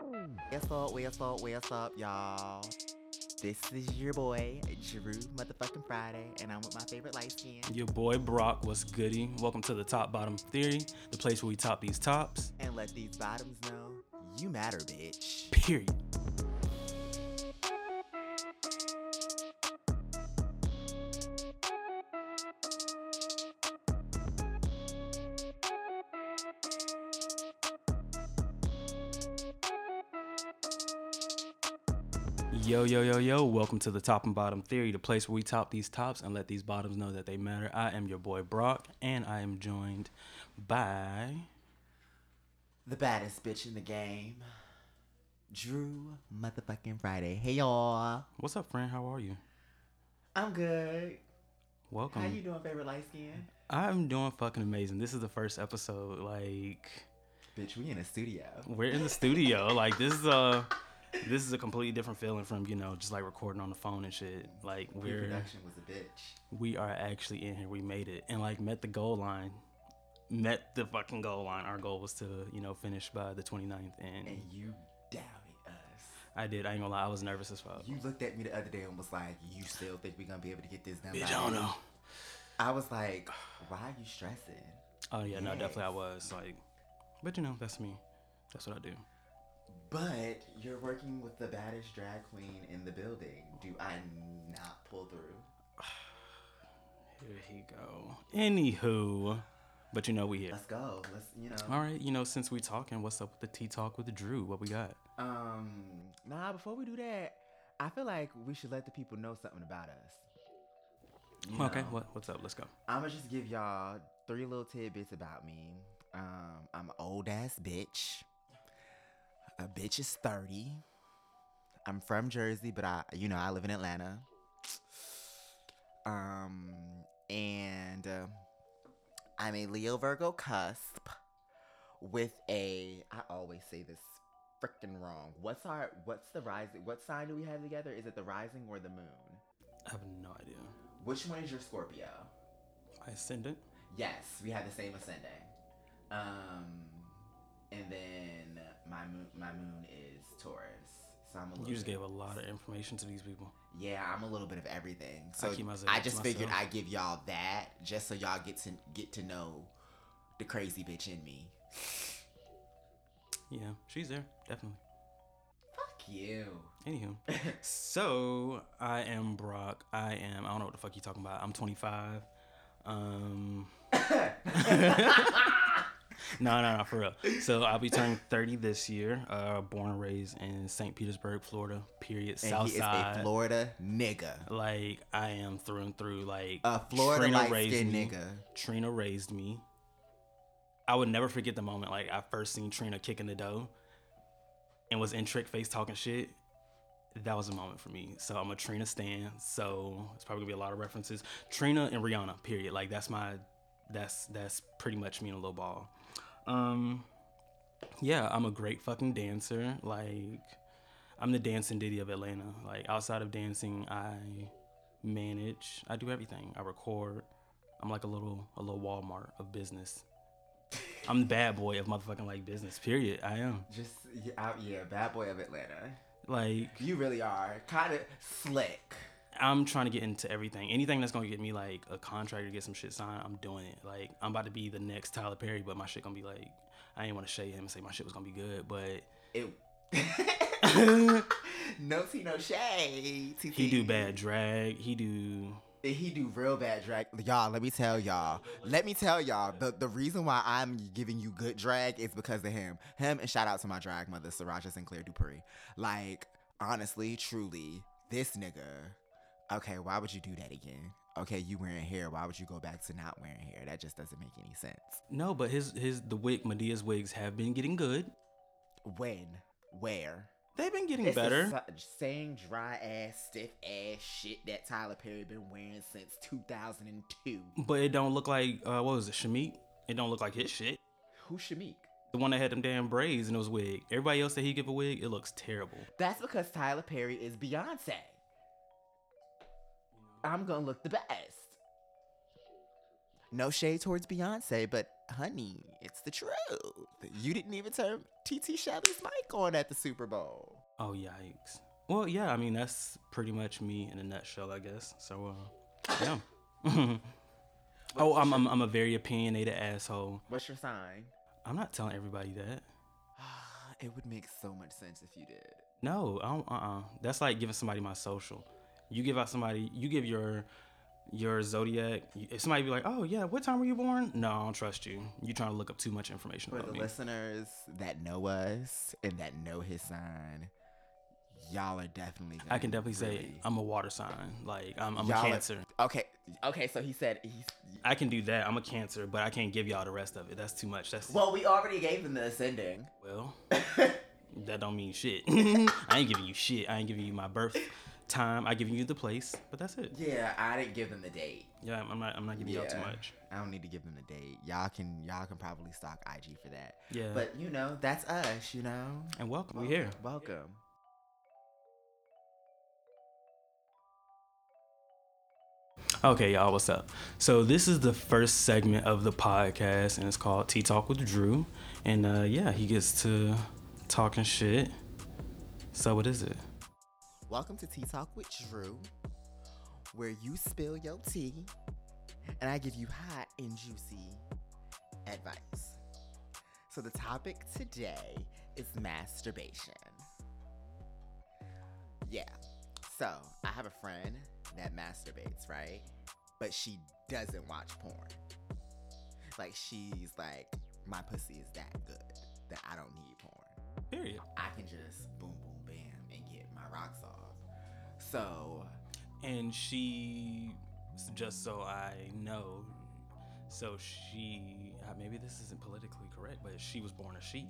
What's up, what's up, what's up, y'all? This is your boy, Drew Motherfucking Friday, and I'm with my favorite light skin. Your boy Brock what's goody. Welcome to the Top Bottom Theory, the place where we top these tops. And let these bottoms know you matter, bitch. Period. Yo, yo, yo, welcome to the Top and Bottom Theory, the place where we top these tops and let these bottoms know that they matter. I am your boy Brock, and I am joined by. The baddest bitch in the game, Drew Motherfucking Friday. Hey, y'all. What's up, friend? How are you? I'm good. Welcome. How you doing, favorite light skin? I'm doing fucking amazing. This is the first episode. Like, Bitch, we in a studio. we're in the studio. like, this is a. This is a completely different feeling from you know just like recording on the phone and shit. Like we're Production was a bitch. we are actually in here. We made it and like met the goal line. Met the fucking goal line. Our goal was to you know finish by the 29th, and And you doubted us. I did. I ain't gonna lie. I was nervous as fuck. You looked at me the other day and was like, "You still think we're gonna be able to get this done?" Bitch, I don't know. I was like, "Why are you stressing?" Oh yeah, no, definitely I was like, but you know that's me. That's what I do. But you're working with the baddest drag queen in the building. Do I not pull through? Here he go. Anywho, but you know we here. Let's go. Let's, you know. All right, you know since we talking, what's up with the tea talk with Drew? What we got? Um, nah. Before we do that, I feel like we should let the people know something about us. You Okay, know, what what's up? Let's go. I'm gonna just give y'all three little tidbits about me. Um, I'm an old ass bitch. A bitch is 30. I'm from Jersey, but I, you know, I live in Atlanta. Um, and uh, I'm a Leo Virgo cusp with a. I always say this freaking wrong. What's our? What's the rising? What sign do we have together? Is it the rising or the moon? I have no idea. Which one is your Scorpio? My ascendant. Yes, we have the same ascending. Um, and then my moon, my moon is Taurus. So I'm a little. You just bit- gave a lot of information to these people. Yeah, I'm a little bit of everything. So keep my I just figured. I'd give y'all that just so y'all get to get to know the crazy bitch in me. Yeah, she's there definitely. Fuck you. Anywho, so I am Brock. I am. I don't know what the fuck you talking about. I'm 25. Um. no, no, no, for real. So I'll be turning 30 this year. Uh, born and raised in St. Petersburg, Florida. Period. And South he is a. Florida nigga. like I am through and through. Like A Florida light raised skinned nigga. Trina raised me. I would never forget the moment like I first seen Trina kicking the dough and was in trick face talking shit. That was a moment for me. So I'm a Trina stan. So it's probably gonna be a lot of references. Trina and Rihanna, period. Like that's my that's that's pretty much me in a little ball. Um yeah, I'm a great fucking dancer. Like I'm the dancing ditty of Atlanta. Like outside of dancing, I manage. I do everything. I record. I'm like a little a little Walmart of business. I'm the bad boy of motherfucking like business. Period. I am. Just yeah, out, yeah, bad boy of Atlanta. Like You really are kind of slick. I'm trying to get into everything. Anything that's gonna get me like a contract or get some shit signed, I'm doing it. Like I'm about to be the next Tyler Perry, but my shit gonna be like I ain't want to shade him and say my shit was gonna be good, but It. no tea, no shade. TT. he do bad drag. He do He do real bad drag. Y'all, let me tell y'all. Let me tell y'all. The the reason why I'm giving you good drag is because of him. Him and shout out to my drag mother, Saraja Sinclair Dupree. Like, honestly, truly, this nigga. Okay, why would you do that again? Okay, you wearing hair. Why would you go back to not wearing hair? That just doesn't make any sense. no, but his his the wig Madea's wigs have been getting good. When? Where? They've been getting It's better. si- same dry ass, stiff ass shit that Tyler Perry been wearing since 2002. But it don't look like uh, what was it, Shamik? It don't look like his shit. Who's Shamik? The one that had them damn braids it was wig. Everybody else that he give a wig, it looks terrible. That's because Tyler Perry is Beyonce. I'm gonna look the best. No shade towards Beyonce, but honey, it's the truth. You didn't even turn TT Shelly's mic on at the Super Bowl. Oh yikes. Well, yeah, I mean that's pretty much me in a nutshell, I guess. So, uh, yeah. oh, I'm, I'm I'm a very opinionated asshole. What's your sign? I'm not telling everybody that. it would make so much sense if you did. No, I don't. Uh, uh That's like giving somebody my social. You give out somebody. You give your your zodiac. If somebody be like, "Oh yeah, what time were you born?" No, I don't trust you. You trying to look up too much information For about the me. listeners that know us and that know his sign, y'all are definitely. I can definitely say I'm a water sign. Like I'm, I'm a y'all are- Cancer. okay, okay. So he said he's. I can do that. I'm a Cancer, but I can't give y'all the rest of it. That's too much. That's Well, we already gave them the ascending. well. that don't mean shit. I ain't giving you shit. I ain't giving you my birth time. I giving you the place, but that's it. yeah, I didn't give them the date. Yeah, I'm not. I'm not giving y'all too much. I don't need to give them the date. Y'all can y'all can probably stalk IG for that. Yeah. But you know, that's us, you know. and welcome. We here. Welcome. Okay, y'all, what's up? So this is the first segment of the podcast, and it's called Tea Talk with Drew. And uh, yeah, he gets to talking shit. So what is it? Welcome to Tea Talk with Drew, where you spill your tea and I give you hot and juicy advice. So the topic today is masturbation. Yeah. So I have a friend that masturbates, right? But she doesn't watch porn. Like she's like, my pussy is that good that I don't need porn. Period. I can just boom, boom, rocks off. So, And she, just so I know, so she, uh, maybe this isn't politically correct, but she was born a she.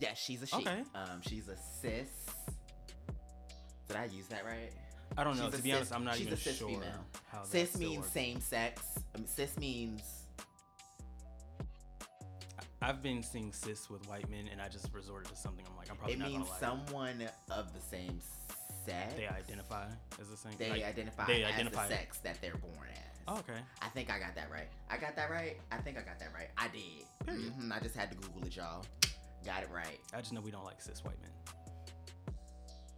yeah, she's a she. Okay. Um, she's a cis. Did I use that right? I don't know. She's To be cis- honest, I'm not she's even a cis sure female. how cis means works. same sex. Um, cis means I've been seeing cis with white men, and I just resorted to something. I'm like, I'm probably it not means someone of the same sex. They identify as the same. They like, identify they as identify- the sex that they're born as. Oh, okay. I think I got that right. I got that right. I think I got that right. I did. Mhm, I just had to Google it, y'all. Got it right. I just know we don't like cis white men.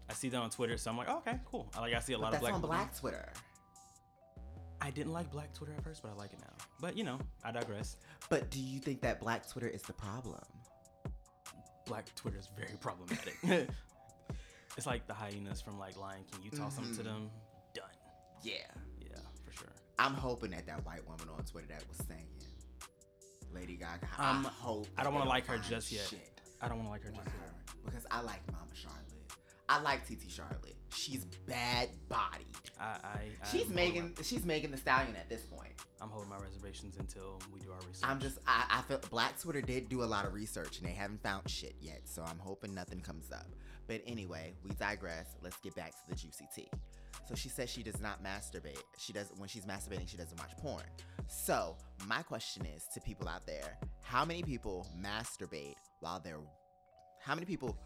I see that on Twitter, so I'm like, oh, okay, cool. I like I see a lot of black. on Black Twitter. I didn't like Black Twitter at first, but I like it now. But you know, I digress. But do you think that Black Twitter is the problem? Black Twitter is very problematic. it's like the hyenas from like Lion King. You toss something to Mhm. them, done. Yeah. Yeah, for sure. I'm hoping that that white woman on Twitter that was saying Lady Gaga. Um, I hope. I don't want wanna like her just yet. I don't want to like her just yet. because I like Mama Charlotte. I like TT Charlotte. She's bad body. I, I, She's I'm Megan. Holding She's making the Stallion at this point. I'm holding my reservations until we do our research. I'm just. I, I feel Black Twitter did do a lot of research and they haven't found shit yet. So I'm hoping nothing comes up. But anyway, we digress. Let's get back to the juicy tea. So she says she does not masturbate. She does when she's masturbating, she doesn't watch porn. So my question is to people out there: How many people masturbate while they're? How many people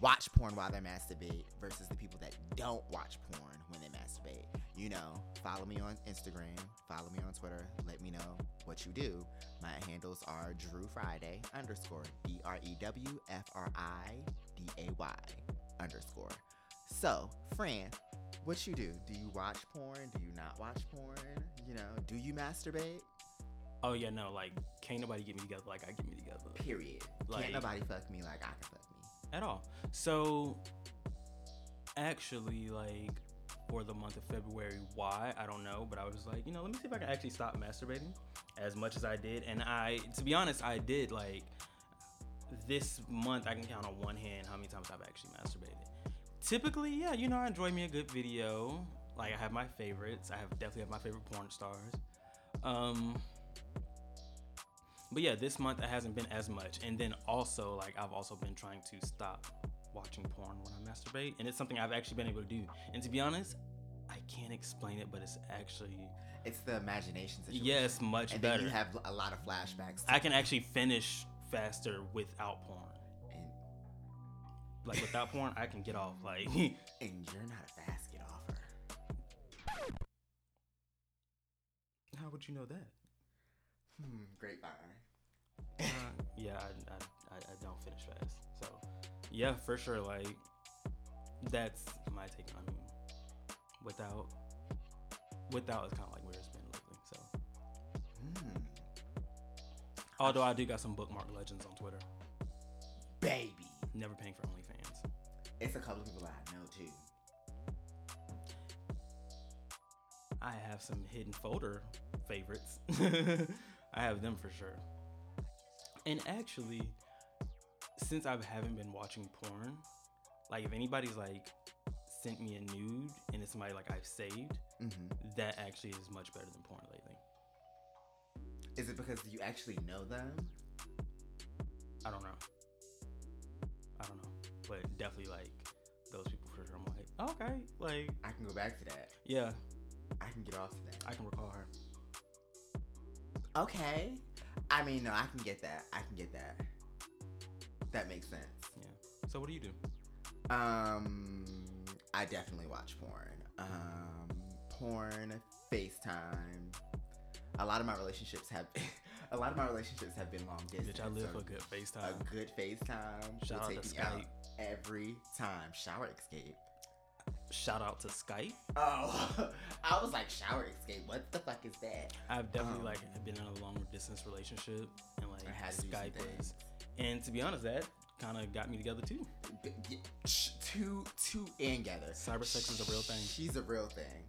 watch porn while they masturbate versus the people that don't watch porn when they masturbate? You know, follow me on Instagram, follow me on Twitter. Let me know what you do. My handles are Drew Friday underscore D R E W F R I D A Y underscore. So, Fran, what you do? Do you watch porn? Do you not watch porn? You know, do you masturbate? oh yeah, no, like can't nobody get me together like I get me together Period. Like- Can't nobody fuck me like I can fuck me. at all. So actually, like for the month of February, why I don't know, but I was like, you know, let me see if I can actually stop masturbating as much as I did, and I, to be honest, I did like this month. I can count on one hand how many times I've actually masturbated. Typically, yeah, you know, I enjoy me a good video. Like I have my favorites. I have definitely have my favorite porn stars. Um, but yeah, this month it hasn't been as much. And then also, like, I've also been trying to stop watching porn when I masturbate, and it's something I've actually been able to do. And to be honest, I can't explain it, but it's actually It's the imagination situation. yeah, it's much and better. you have a lot of flashbacks. I can actually finish faster without porn. and, Like without porn, I can get off. Like and you're not a fast get offer. how would you know that? Hmm, grapevine. Uh, yeah, I, I, I, don't finish fast. So, yeah, for sure. Like, that's my take. on I mean, without, without is kind of like where although I do got some bookmark legends on Twitter. Baby. Never paying for OnlyFans. It's a couple of people I know too. I have some hidden folder favorites. I have them for sure. And actually, since I haven't been watching porn, like if anybody's like sent me a nude and it's somebody like I've saved, hmm that actually is much better than porn. Is it because you actually know them? I don't know. I don't know. But definitely like those people for sure. I'm like, okay, like I can go back to that. yeah, I can get off to that. I can recall her. Okay. I mean, no, I can get that. I can get that. That makes sense. Yeah. So what do you do? Um, I definitely watch porn. Um, porn, FaceTime. A lot of my relationships have, a lot of my relationships have been long distance. Bitch, I live so for good FaceTime. a good FaceTime. Shout will out take to me out Skype. every time. Shower escape. Shout out to Skype. Oh, I was like shower escape. What the fuck is that? I've definitely Um, like been in a long distance relationship and like I had to do some Skype was and to be honest that kind of got me together too. B- y- sh- Two, two, and together. Cyber sex is a real thing. She's a real thing.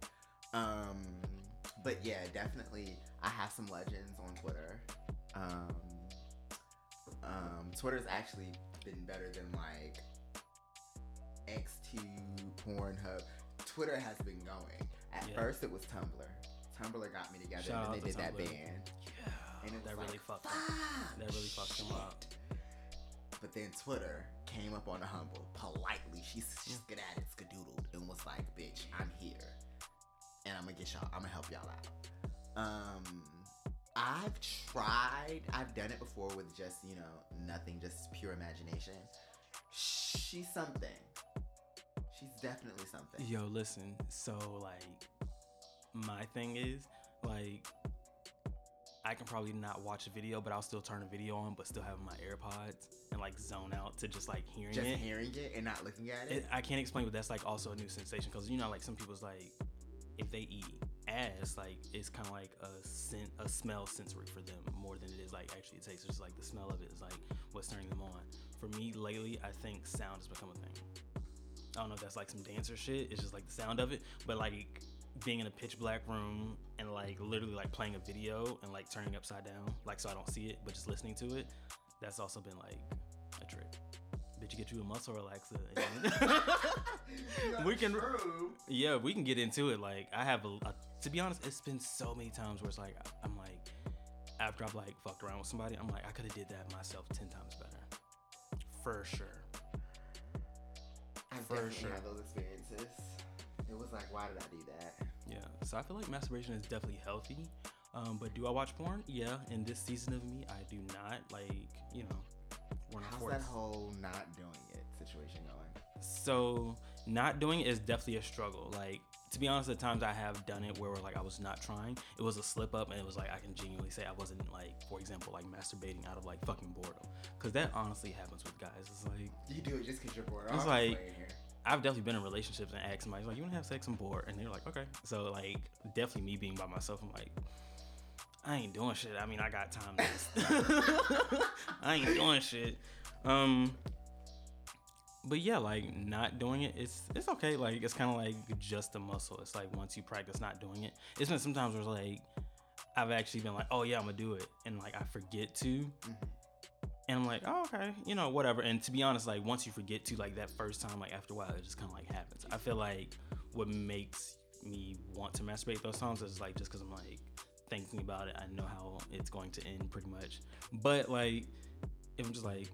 Um, but yeah, definitely. I have some legends on Twitter. Um, um, Twitter's actually been better than like XTube, Pornhub. Twitter has been going. At Yeah. first, it was Tumblr. Tumblr got me together, Shout and then they did that band. Yeah. And it that really like, fucked. "Fuck, That really fucked them up. But then Twitter came up on the humble politely. She she skedadded, skadoodled, and was like, "Bitch, I'm here, and I'm gonna get y'all. I'm gonna help y'all out." Um, I've tried. I've done it before with just you know nothing, just pure imagination. She's something. She's definitely something. Yo, listen. So like, my thing is like, I can probably not watch a video, but I'll still turn a video on, but still have my AirPods and like zone out to just like hearing Just it. Just hearing it and not looking at it. it, I can't explain, but that's like also a new sensation because you know, like some people's like, if they eat ass, like it's kind of like a scent, a smell sensory for them more than it is like actually it tastes. It's just like the smell of it is like what's turning them on. For me, lately, I think sound has become a thing. I don't know if that's like some dancer shit. It's just like the sound of it, but like being in a pitch black room and like literally like playing a video and like turning upside down, like so I don't see it, but just listening to it. That's also been like. Bitch, you get you a muscle relaxer. we can True. yeah, we can get into it. Like I have a, a to be honest, it's been so many times where it's like I'm like after I've like fucked around with somebody, I'm like I could have did that myself ten times better, for sure. I've For definitely sure. had those experiences. It was like, why did I do that? Yeah, so I feel like masturbation is definitely healthy. Um, but do I watch porn? Yeah. In this season of me, I do not. Like you know, not How's that whole not doing it situation going? So not doing it is definitely a struggle. Like to be honest, the times I have done it where like I was not trying, it was a slip up, and it was like I can genuinely say I wasn't like, for example, like masturbating out of like fucking boredom, because that honestly happens with guys. It's like You do it just because you're bored. It's like, I've definitely been in relationships and asked somebody like, "You want to have sex? I'm bored," and they're like, "Okay." So like definitely me being by myself, I'm like. I ain't doing shit. I mean, I got time. To I ain't doing shit. Um, but yeah, like not doing it, it's it's okay. Like it's kind of like just a muscle. It's like once you practice not doing it, it's been sometimes where it's like I've actually been like, oh yeah, I'm gonna do it, and like I forget to, and I'm like, oh okay, you know, whatever. And to be honest, like once you forget to, like that first time, like after a while, it just kind of like happens. I feel like what makes me want to masturbate those times is like just because I'm like thinking about it, I know how it's going to end pretty much. But like if I'm just like,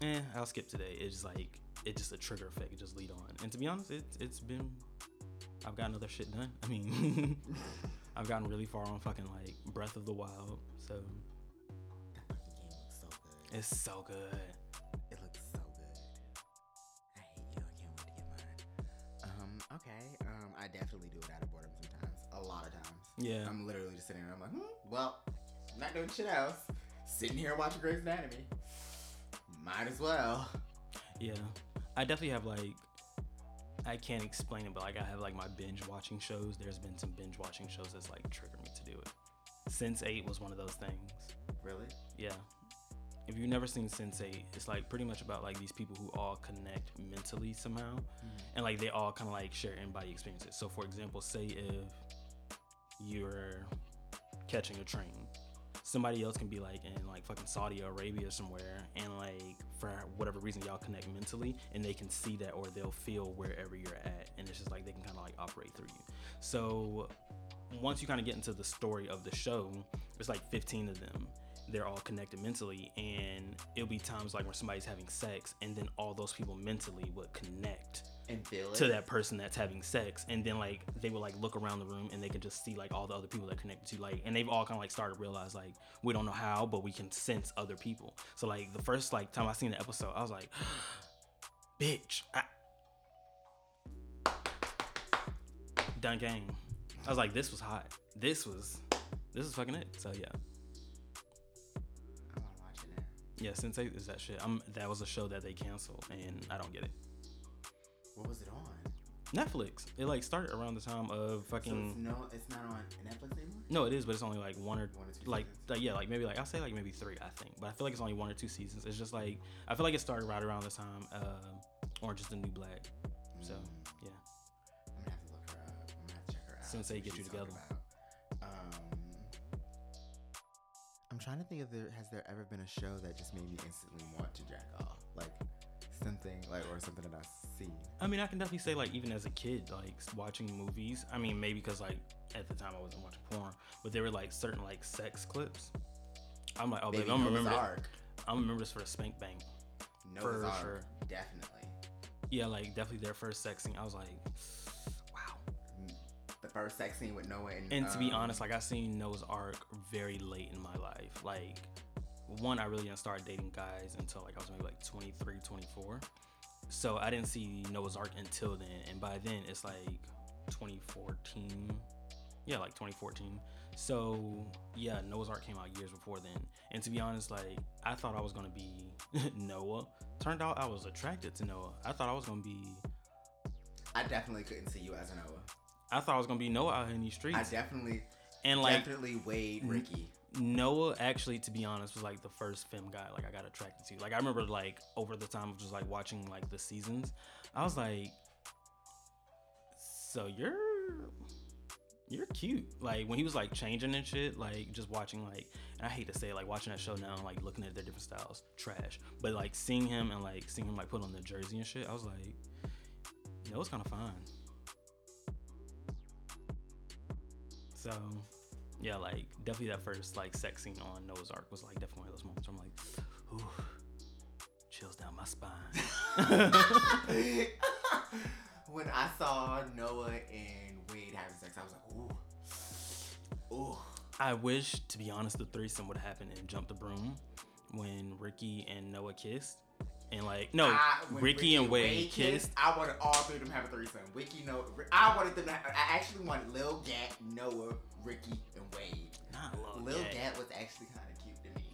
eh, I'll skip today. It's just like it's just a trigger effect. It just lead on. And to be honest, it's it's been I've gotten other shit done. I mean, I've gotten really far on fucking like Breath of the Wild. So so it's so good. It looks so good. I hate you. I can't wait to get mine. Um, okay. Um, I definitely do it out of boredom Yeah. I'm literally just sitting there. I'm like, hmm, well, not doing shit else. sitting here watching Grey's Anatomy. Might as well. Yeah, I definitely have like. I can't explain it, but like I have like my binge watching shows. There's been some binge watching shows that's like triggered me to do it. Sense Eight was one of those things. Really? Yeah. If you've never seen Sense8, it's like pretty much about like these people who all connect mentally somehow, and like they all kind of like share in body experiences. So, for example, say if you're catching a train, somebody else can be like in like fucking Saudi Arabia somewhere, and like for whatever reason y'all connect mentally, and they can see that or they'll feel wherever you're at, and it's just like they can kind of like operate through you. So once you kind of get into the story of the show, there's like 15 of them. They're all connected mentally, and it'll be times like where somebody's having sex, and then all those people mentally would connect And feel it. to that person that's having sex, and then like they would like look around the room and they could just see like all the other people they're connected to, like, and they've all kind of like started to realize like we don't know how, but we can sense other people. So like the first like time I seen the episode, I was like, bitch, I... done game. I was like, this was hot. This was, this is fucking it. So yeah, yeah. Sense8 is that shit. I'm that was a show that they canceled, and I don't get it. What was it on? Netflix. It like started around the time of So it's fucking. no, it's not on Netflix anymore. No, it is, but it's only like one or One or two like, seasons? like yeah, like maybe like I'll say like maybe three, I think. But I feel like it's only one or two seasons. It's just like I feel like it started right around the time uh, Orange is the New Black. So Mm. yeah, I'm gonna have to look her up. I'm gonna have to check her out. Sense8 get you together. about. I'm trying to think if there has there ever been a show that just made me instantly want to jack off, like something like or something that I've seen. I mean I can definitely say like even as a kid like watching movies. I mean maybe because like at the time I wasn't watching porn, but there were like certain like sex clips. I'm like oh baby, Baby I'm remember Arc. I'm remember this for the Spank Bang. No, for Arc, sure. definitely. Yeah, like definitely their first sex scene. I was like, wow. The first sex scene with Noah and And to be um, honest, like I seen Noah's Arc very late in my life. Like one, I really didn't start dating guys until like I was maybe like 23, 24. So I didn't see Noah's Arc until then. And by then it's like 2014. Yeah, like 2014. So yeah, Noah's Arc came out years before then. And to be honest, like I thought I was gonna be Noah. Turned out I was attracted to Noah. I thought I was gonna be I definitely couldn't see you as a Noah. I thought I was gonna be Noah out here in these streets. I definitely, and like definitely Wade Ricky. Noah actually, to be honest, was like the first femme guy like I got attracted to. Like I remember like over the time of just like watching like the seasons, I was like, so you're you're cute. Like when he was like changing and shit, like just watching like and I hate to say it, like watching that show now and like looking at their different styles, trash. But like seeing him and like seeing him like put on the jersey and shit, I was like, Noah's kind of fine. So yeah, like definitely that first like sex scene on Noah's Arc was like definitely one of those moments where I'm like, ooh, chills down my spine. when I saw Noah and Wade having sex, I was like, ooh, ooh. I wish, to be honest, the threesome would happen in Jump the Broom when Ricky and Noah kissed. And like, no, I- when Ricky, and Wade, kissed. I wanted all three of them to have a threesome. Ricky, no, I wanted them to. Have, I actually wanted Lil Gat, Noah, Ricky, and Wade. Not Lil Lil Gat. Gat was actually kind of cute to me.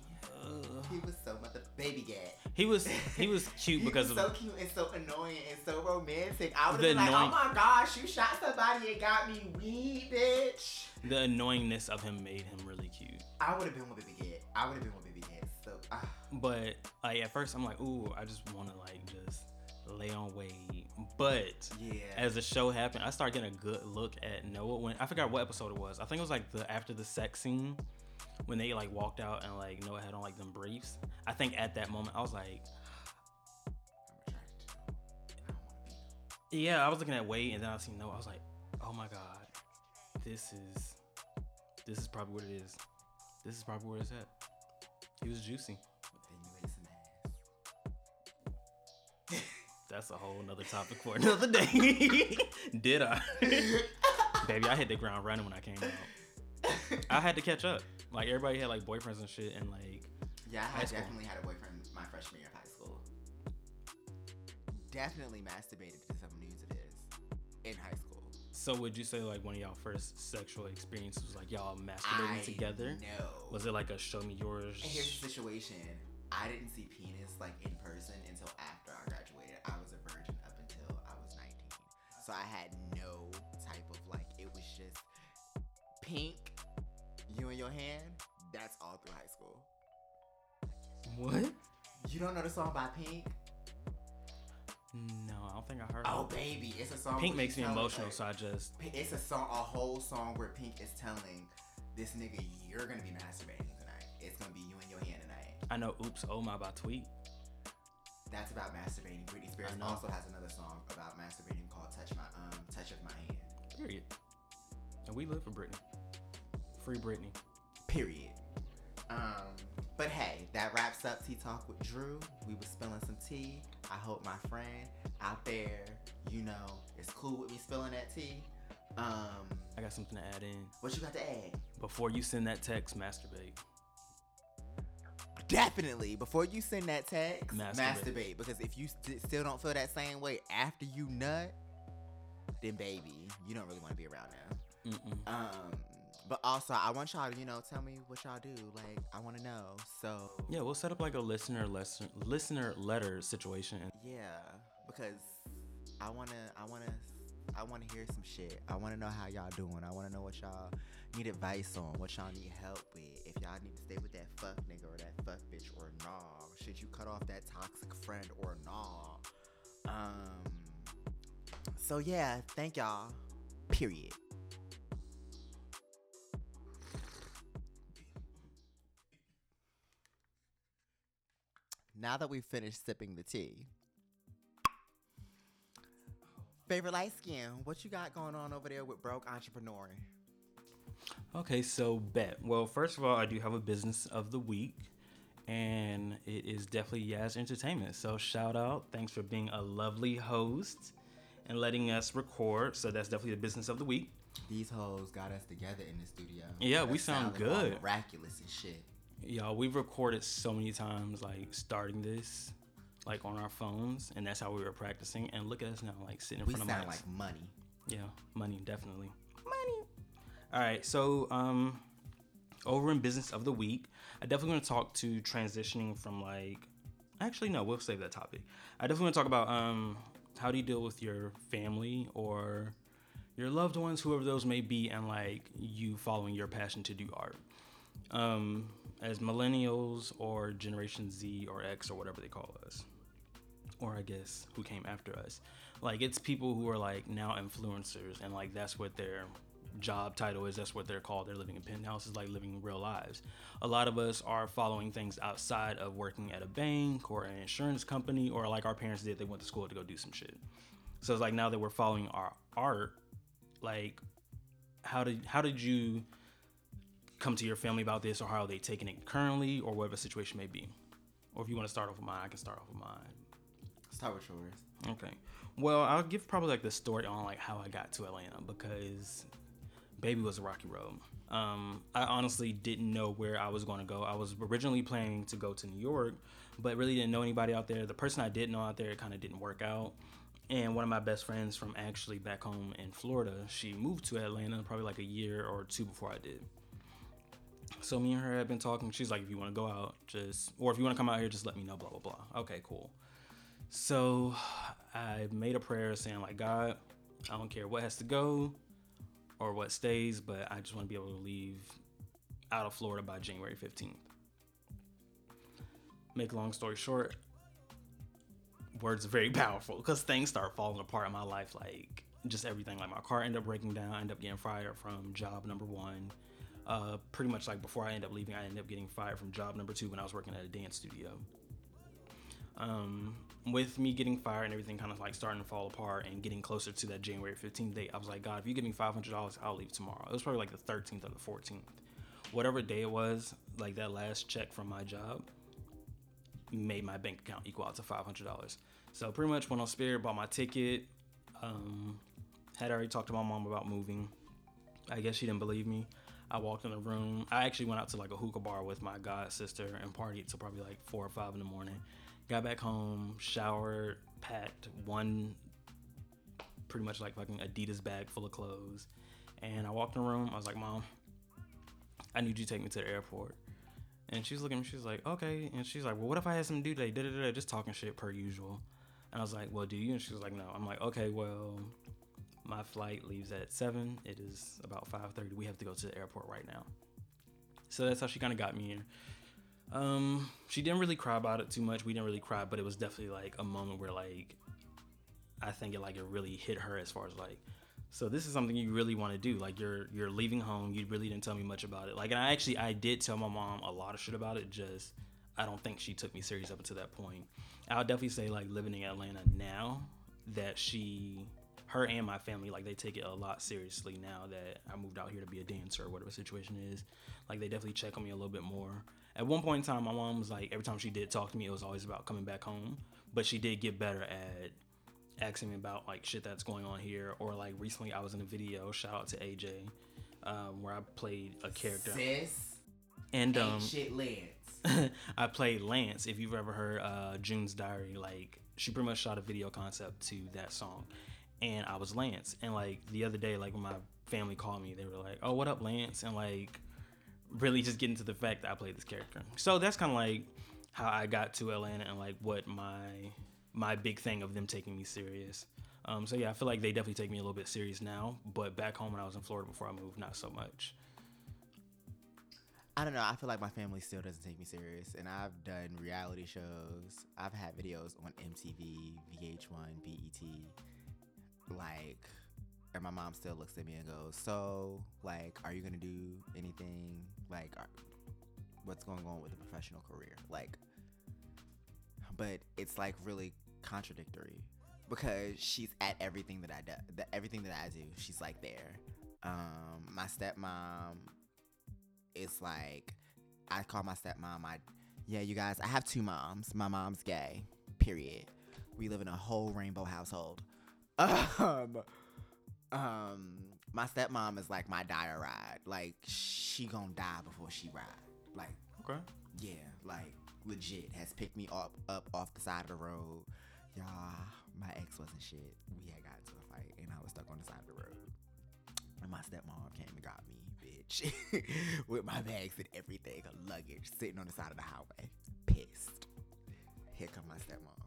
He was so much baby Gat. He was he was cute he because was of so cute and so annoying and so romantic. I would have been like, oh my gosh, you shot somebody and got me weed, bitch. the annoyingness of him made him really cute. I would have been with baby Gat. I would have been with But like at first I'm like, ooh, I just want to like just lay on Wade. But yeah. as the show happened, I started getting a good look at Noah when I forgot what episode it was. I think it was like the after the sex scene when they like walked out and like Noah had on like them briefs. I think at that moment I was like, I'm attracted to him. I don't want to be. yeah, I was looking at Wade and then I seen Noah. I was like, oh my god, this is this is probably what it is. This is probably where it's at. He was juicy. Then you ate some ass. That's a whole nother topic for another day. Did I? Baby, I hit the ground running when I came out. I had to catch up. Like everybody had like boyfriends and shit, and like Yeah, I High had school. definitely had a boyfriend my freshman year of high school. Definitely masturbated to some news of his in high school. So would you say like one of y'all first sexual experiences was like y'all masturbating I together? No. Was it like a show me yours? And here's the situation. I didn't see penis like in person until after I graduated. I was a virgin up until I was 19. So I had no type of like it was just pink, you in your hand. That's all through high school. What? You don't know the song by Pink? No, I don't think I heard. Oh it. baby, it's a song. Pink makes me emotional, like- so I just. It's a song, a whole song where Pink is telling this nigga, "You're gonna be masturbating tonight. It's gonna be you and your hand tonight." I know. Oops, oh my by Tweet. That's about masturbating. Britney Spears also has another song about masturbating called "Touch My Um Touch of My Hand." Period. And we live for Britney. Free Britney. Period. Um, but hey, that wraps up Tea Talk with Drew. We were spilling some tea. I hope my friend out there, you know, is cool with me spilling that tea. Um, I got something to add in. what you got to add? Before you send that text, masturbate. Definitely. Before you send that text, Masturbate. masturbate. Because if you st- still don't feel that same way after you nut, then baby, you don't really want to be around now. Mm-mm. Um, but also, I want y'all to, you know, tell me what y'all do. Like, I want to know. So, Yeah, we'll set up like a listener lesson, listener letter situation. yeah, because I want to, I want to, I want to hear some shit. I want to know how y'all doing. I want to know what y'all need advice on, what y'all need help with. If y'all need to stay with that fuck nigga or that fuck bitch or nah. Should you cut off that toxic friend or nah? Um. So yeah, thank y'all. Period. Now that we've finished sipping the tea, favorite light skin, what you got going on over there with broke entrepreneur? Okay, so bet. Well, first of all, I do have a business of the week, and it is definitely Yaz Entertainment. So shout out, thanks for being a lovely host and letting us record. So that's definitely the business of the week. These hoes got us together in the studio. Yeah, we sound good. miraculous and shit. Y'all, we've recorded so many times, like starting this, like on our phones, and that's how we were practicing. And look at us now, like sitting in We front of sound mics. like money. Yeah, money, definitely. Money. All right, so um, over in business of the week, I definitely want to talk to transitioning from like, actually no, we'll save that topic. I definitely want to talk about um, how do you deal with your family or your loved ones, whoever those may be, and like you following your passion to do art. Um, as millennials or Generation Z or X or whatever they call us or I guess who came after us. Like it's people who are like now influencers and like that's what their job title is. That's what they're called. They're living in penthouses, like living real lives. A lot of us are following things outside of working at a bank or an insurance company or like our parents did. They went to school to go do some shit. So it's like now that we're following our art, like how did how did you come to your family about this or how are they taking it currently or whatever the situation may be? Or if you want to start off with mine, I can start off with mine. Start with yours. Okay. Well, I'll give probably like the story on like how I got to Atlanta because baby was a rocky road. Um, I honestly didn't know where I was going to go. I was originally planning to go to New York, but really didn't know anybody out there. The person I did know out there kind of didn't work out. And one of my best friends from actually back home in Florida, she moved to Atlanta probably like a year or two before I did. So me and her had been talking. She's like, if you want to go out, just or if you want to come out here, just let me know. Blah blah blah. Okay, cool. So I made a prayer saying, like, God, I don't care what has to go or what stays, but I just want to be able to leave out of Florida by January 15th. Make long story short, words are very powerful because things start falling apart in my life. Like, just everything. Like, my car ended up breaking down, I ended up getting fired from job number one. Uh, pretty much like before I ended up leaving, I ended up getting fired from job number two when I was working at a dance studio um, with me getting fired and everything kind of like starting to fall apart and getting closer to that January 15th date, I was like, God, if you give me $500, I'll leave tomorrow. It was probably like the 13th or the 14th. Whatever day it was, like that last check from my job made my bank account equal out to $500. So pretty much went on Spirit, bought my ticket, um, had already talked to my mom about moving. I guess she didn't believe me. I walked in the room. I actually went out to like a hookah bar with my god sister and partied till probably like four or five in the morning. Got back home, showered, packed one pretty much like fucking Adidas bag full of clothes. And I walked in the room. I was like, Mom, I need you to take me to the airport. And she's looking at me. She's like, okay. And she's like, well, what if I had some do today? Da, da, da, just talking shit per usual. And I was like, well, do you? And she was like, no. I'm like, okay, well, my flight leaves at seven. It is about 5:30. We have to go to the airport right now. So that's how she kind of got me in. Um, she didn't really cry about it too much. We didn't really cry, but it was definitely like a moment where like I think it like it really hit her as far as like so this is something you really want to do like you're you're leaving home you really didn't tell me much about it like and i actually i did tell my mom a lot of shit about it just i don't think she took me serious up until that point i'll definitely say like living in atlanta now that she her and my family like they take it a lot seriously now that i moved out here to be a dancer or whatever the situation is. Like they definitely check on me a little bit more. At one point in time my mom was like every time she did talk to me it was always about coming back home. But she did get better at asking me about like shit that's going on here. Or like recently i was in a video shout out to aj um, where i played a character. Sis, and um shit Lance. i played lance. If you've ever heard uh june's diary like she pretty much shot a video concept to that song and i was lance and like the other day like when my family called me they were like oh what up lance and like really just getting to the fact that i played this character so that's kind of like how i got to atlanta and like what my my big thing of them taking me serious um, so yeah i feel like they definitely take me a little bit serious now but back home when i was in florida before i moved not so much I don't know. I feel like my family still doesn't take me serious, and I've done reality shows. I've had videos on MTV, VH1, BET. Like, and my mom still looks at me and goes, "So, like, are you gonna do anything? Like, are, what's going on with a professional career? Like, but it's like really contradictory because she's at everything that I do, that everything that I do, she's like there. Um, my stepmom it's like I call my stepmom. I yeah, you guys. I have two moms. My mom's gay. Period. We live in a whole rainbow household. Um, um, my stepmom is like my dire ride. Like she gonna die before she ride. Like okay yeah, like legit has picked me up up off the side of the road. Y'all, my ex wasn't shit. We had got into a fight and I was stuck on the side of the road. And my stepmom came and got me, bitch. With my bags and everything, a luggage, sitting on the side of the highway. Pissed. Here come my stepmom.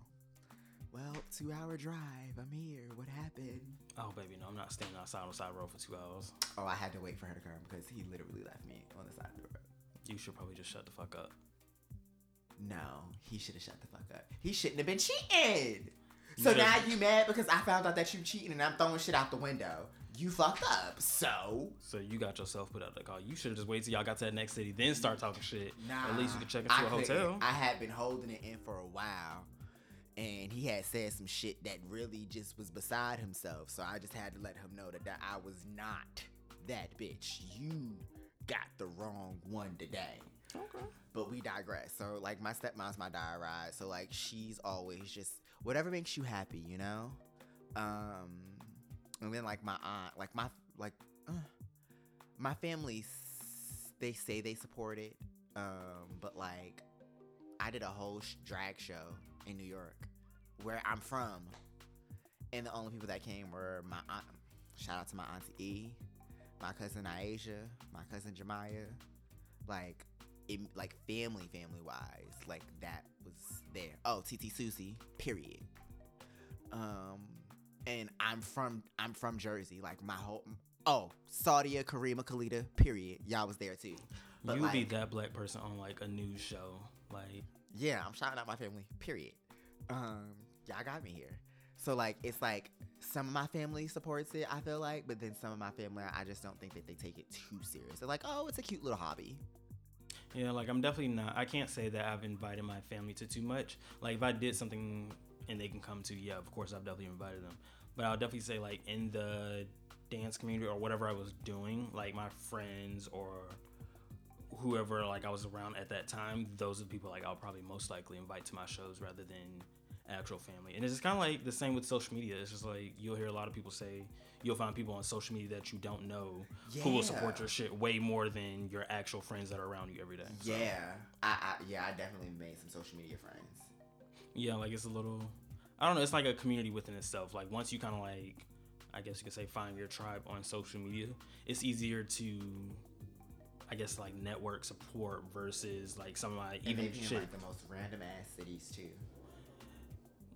Well, two hour drive. I'm here. What happened? oh baby no i'm not standing outside on the side road for two hours Oh, I had to wait for her to come because he literally left me on the side of the road. you should probably just shut the fuck up No, he should have shut the fuck up. He shouldn't have been cheating. So You now you mad because I found out that you cheating and I'm throwing shit out the window. You fucked up. So So you got yourself put out the car. You should have just waited till y'all got to that next city, then start talking shit. nah, At least you could check into I a couldn't. hotel. I had been holding it in for a while, and he had said some shit that really just was beside himself. So I just had to let him know that, that I was not that bitch. You got the wrong one today. Okay. But we digress. So like my stepmom's my dire ride. So like she's always just whatever makes you happy, you know. Um, and then like my aunt, like my like uh, my family, they say they support it. Um, but like I did a whole sh- drag show in New York, where I'm from, and the only people that came were my aunt. Shout out to my auntie E, my cousin Aisha, my cousin Jemiah, like it, like family family wise like that was there. Oh tt susie period. Um and i'm from i'm from jersey. Like my whole oh saudia karima kalita period. Y'all was there too. But you would be that black person on like a news show. Like yeah i'm shouting out my family period um y'all got me here so like it's like some of my family supports it i feel like but then some of my family i just don't think that they take it too serious they're like oh it's a cute little hobby yeah, like I'm definitely not. I can't say that I've invited my family to too much. Like if I did something and they can come to, yeah, of course I've definitely invited them. But I'll definitely say like in the dance community or whatever I was doing, like my friends or whoever like I was around at that time, those are the people like I'll probably most likely invite to my shows rather than actual family. And it's kind of like the same with social media. It's just like you'll hear a lot of people say you'll find people on social media that you don't know who will support your shit way more than your actual friends that are around you every day. So, Yeah, I, I yeah, I definitely made some social media friends. yeah, like it's a little I don't know, it's like a community within itself. Like once you kind of like I guess you could say, find your tribe on social media. It's easier to, I guess, like network support versus like some of my And even in shit. like the most random ass cities too.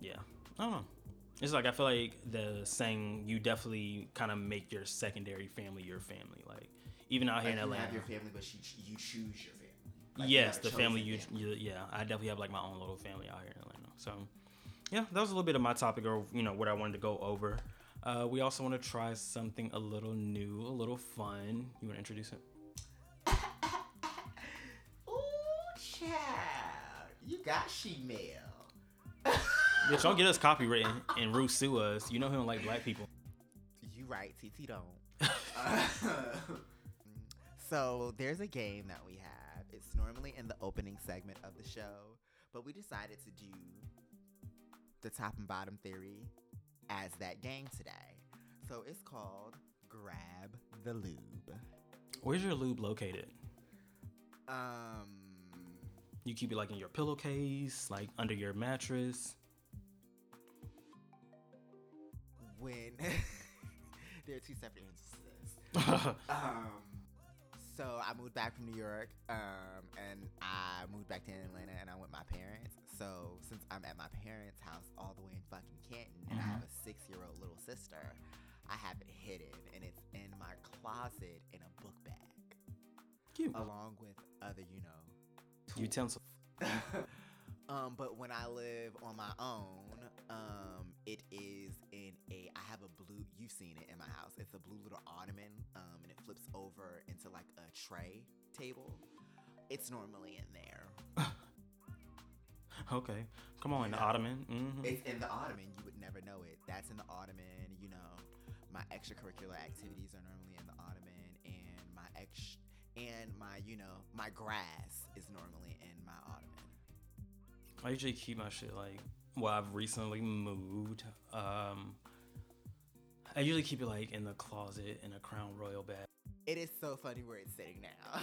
Yeah, I don't know. It's like I feel like the saying you definitely kind of make your secondary family your family. Like even out here Like in you Atlanta. have your family, but you, you choose your family. Like, yes, the family you, family. you, yeah, I definitely have like my own little family out here in Atlanta. So, yeah, that was a little bit of my topic or you know what I wanted to go over. Uh, we also want to try something a little new, a little fun. You want to introduce it? You got she-mail. Bitch, don't get us copywritten and Ruth sue us. You know he don't like black people. You right, TT don't. so there's a game that we have. It's normally in the opening segment of the show, but we decided to do the top and bottom theory as that game today. So it's called Grab the Lube. Where's your lube located? Um, You keep it like in your pillowcase, like under your mattress. when there are two separate answers to this. Um, so I moved back from New York, um, and I moved back to Atlanta, and I'm with my parents. So since I'm at my parents' house all the way in fucking Canton, and I have a six-year-old little sister, I have it hidden, and it's in my closet in a book bag, Cute. along with other, you know, Utensil. um, but when I live on my own, um, it is in a. I have a blue. You've seen it in my house. It's a blue little ottoman, um, and it flips over into like a tray table. It's normally in there. Okay. Come on, the ottoman. hmm It's in the ottoman. You would never know it. That's in the ottoman. You know, my extracurricular activities are normally in the ottoman, and my ex and my you know my grass is normally in my ottoman. I usually keep my shit like. Well, I've recently moved. Um, I usually keep it like in the closet in a Crown Royal bag. It is so funny where it's sitting now.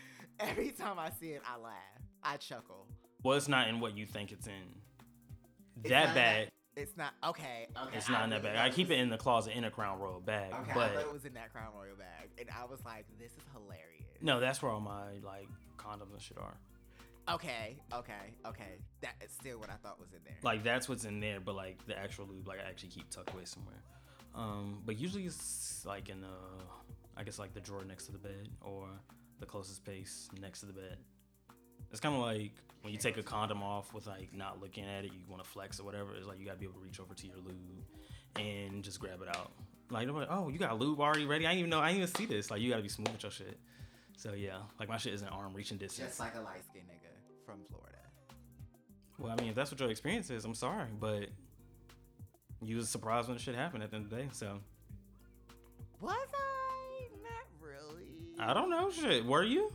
Every time I see it, I laugh. I chuckle. Well, it's not in what you think it's in. It's that bad. It's not okay. Okay. It's not in that bag. I keep it in the closet in a Crown Royal bag. Okay, I but thought it was in that Crown Royal bag, and I was like, "This is hilarious." no, that's where all my like condoms and shit are. Okay. Okay. Okay. That is still what I thought was in there. Like that's what's in there, but like the actual lube, like I actually keep tucked away somewhere. Um, but usually it's like in the, I guess like the drawer next to the bed or the closest space next to the bed. It's kind of like when you take a condom off with like not looking at it, you want to flex or whatever. It's like you gotta be able to reach over to your lube and just grab it out. Like, nobody- oh, you got lube already ready? I didn't even know. I didn't even see this. Like, you gotta be smooth with your shit. So yeah, like my shit is an arm reaching distance. Just like a light skinned nigga from Florida. Well, I mean, if that's what your experience is, I'm sorry, but you was surprised when the shit happened at the end of the day. So Was I? Not really. I don't know, shit. Were you?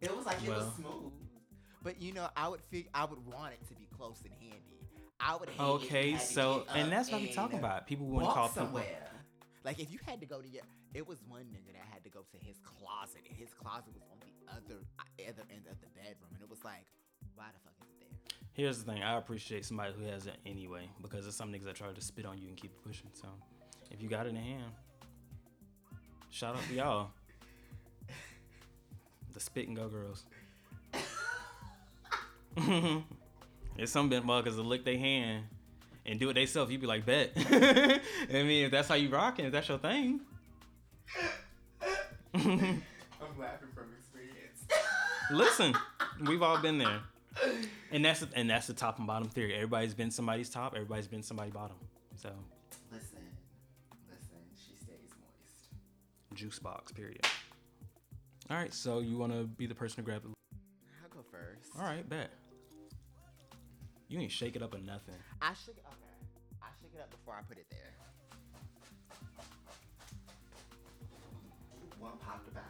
It was like it was smooth. But you know, I would fig- I would want it to be close and handy. I would hate Okay, so and that's what we talk and about. People want to walk call people. somewhere. Like if you had to go to your, it was one nigga that had to go to his closet, and his closet was on the other uh, other end of the bedroom, and it was like, why the fuck is it there? Here's the thing: I appreciate somebody who has it anyway, because there's some niggas that try to spit on you and keep pushing. So if you got it in hand, shout out to y'all, the spit and go girls. It's some motherfuckers that lick their hand and do it themselves. You'd be like, bet. I mean, if that's how you rocking, if that's your thing. I'm laughing from experience. Listen, we've all been there, and that's and that's the top and bottom theory. Everybody's been somebody's top. Everybody's been somebody's bottom. So listen, listen, she stays moist. juice box. Period. All right. So you want to be the person to grab it? I'll go first. All right. Bet. You ain't shake it up or nothing. I shake it. Okay, I shook it up before I put it there. One popped about.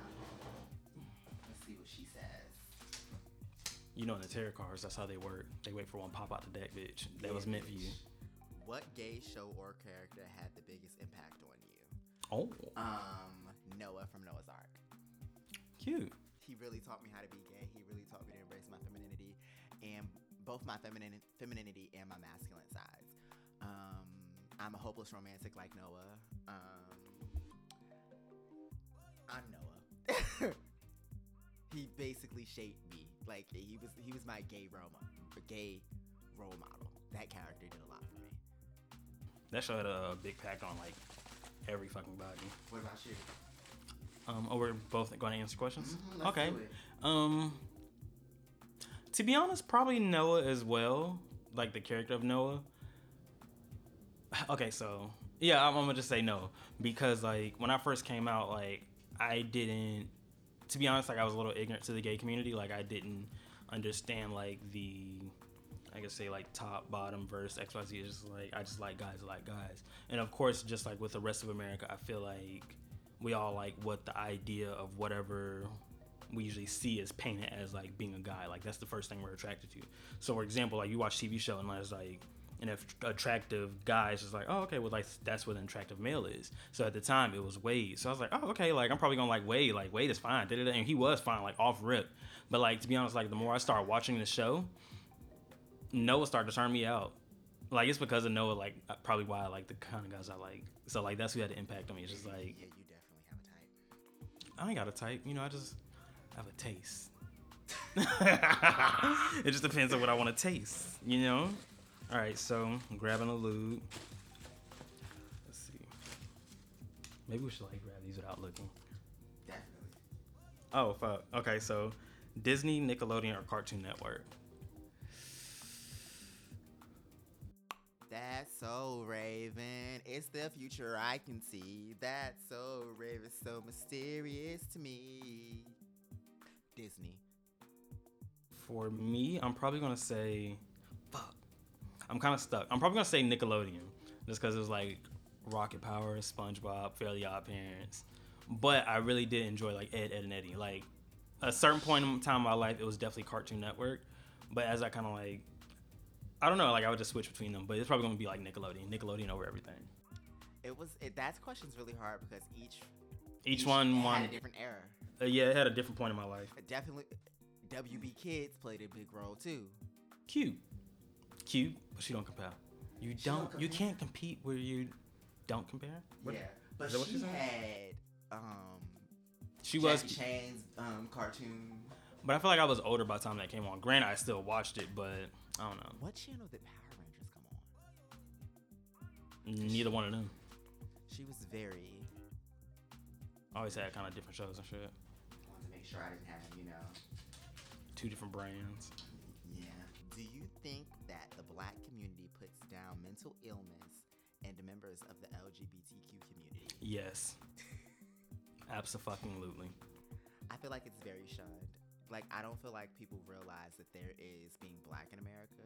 Let's see what she says. You know, in the tarot cards, that's how they work. They wait for one pop out the deck, bitch. That was meant for you. What gay show or character had the biggest impact on you? Oh, Um, Noah from Noah's Arc. Cute. He really taught me how to be gay. He really taught me to embrace my femininity and both my feminine femininity and my masculine sides. Um, I'm a hopeless romantic like Noah. Um, I'm Noah. he basically shaped me. Like he was he was my gay role model, gay role model. That character did a lot for me. That show had a big pack on like every fucking body. What about you? Um, oh, we're both going to answer questions. Mhm, okay. Um, to be honest, probably Noah as well. Like the character of Noah. Okay, so yeah, I'm, I'm gonna just say no because like when I first came out, like I didn't. To be honest, like I was a little ignorant to the gay community. Like I didn't understand like the. I could say like top, bottom, verse, X, Y, Z. It's just like I just like guys, like guys, and of course, just like with the rest of America, I feel like we all like what the idea of whatever we usually see as painted as like being a guy. Like that's the first thing we're attracted to. So for example, like you watch TV show and there's like an attractive guy, is just like, oh okay, well like that's what an attractive male is. So at the time it was Wade. So I was like, oh okay, like I'm probably gonna like Wade. Like Wade is fine. da-da-da. And he was fine, like off rip. But like to be honest, like the more I start watching the show, Noah started to turn me out. Like it's because of Noah, like uh, probably why I like the kind of guys I like. So like that's who had the impact on me. It's just like I ain't got a type. You know, I just have a taste. it just depends on what I want to taste, you know? All right, so I'm grabbing a lube. Let's see. Maybe we should like grab these without looking. Definitely. Oh, fuck. Okay, so Disney, Nickelodeon, or Cartoon Network? That's so Raven. It's the future I can see. That's so Raven, so mysterious to me. Disney. For me, I'm probably gonna say, fuck. I'm kind of stuck. I'm probably gonna say Nickelodeon, just because it was like Rocket Power, SpongeBob, Fairly Odd Parents. But I really did enjoy like Ed, Edd n Eddy. Like a certain point in time in my life, it was definitely Cartoon Network. But as I kind of like, I don't know, like I would just switch between them. But it's probably gonna be like Nickelodeon, Nickelodeon over everything. It was it, that question's really hard because each Each one, had one, a different era. uh, yeah, it had a different point in my life. Definitely, WB Kids played a big role too. Cute, cute, but she don't compare. You She don't don't, you can't compete where you don't compare. What- yeah, but is that what she had um She Jackie was Chan's um cartoon. But I feel like I was older by the time that came on. Granted, I still watched it, but I don't know. What channel did Power Rangers come on? Neither one of them. She was very. Always had kind of different shows and shit. wanted to make sure I didn't have you know. Two different brands. Yeah. Do you think that the black community puts down mental illness and members of the LGBTQ community? Yes. Absolutely. I feel like it's very shunned. Like I don't feel like people realize that there is being black in America,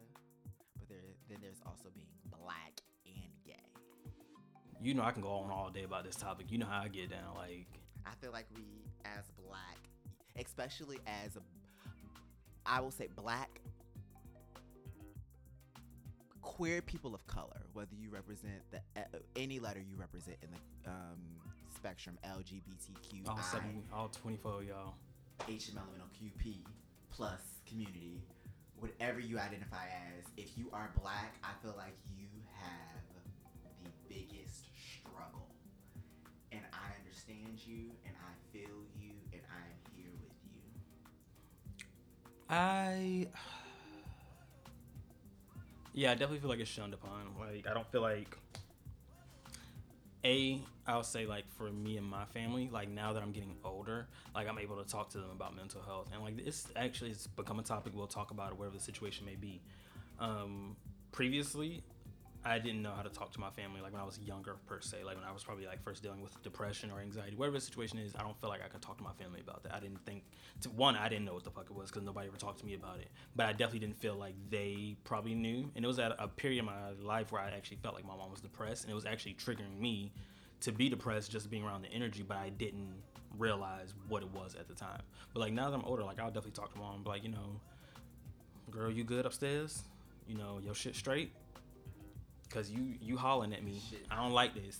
but there then there's also being black and gay. You know I can go on all day about this topic. You know how I get down. Like I feel like we as black, especially as a I will say black queer people of color, whether you represent the uh, any letter you represent in the um, spectrum LGBTQ, all seven, all 24 y'all. HMLMNOQP plus community, whatever you identify as, if you are black, I feel like you have the biggest struggle. And I understand you, and I feel you, and I am here with you. I. Yeah, I definitely feel like it's shunned upon. Like, I don't feel like. A, I'll say like for me and my family, like now that I'm getting older, like I'm able to talk to them about mental health, and like it's actually it's become a topic we'll talk about it, whatever the situation may be. Um, previously, I didn't know how to talk to my family like when I was younger per se. Like when I was probably like first dealing with depression or anxiety, whatever the situation is, I don't feel like I could talk to my family about that. I didn't think to one, I didn't know what the fuck it was because nobody ever talked to me about it. But I definitely didn't feel like they probably knew. And it was at a period in my life where I actually felt like my mom was depressed, and it was actually triggering me to be depressed just being around the energy. But I didn't realize what it was at the time. But like now that I'm older, like I'll definitely talk to mom, like you know, girl, you good upstairs? You know, your shit straight? Cause you you hollering at me. Shit. I don't like this.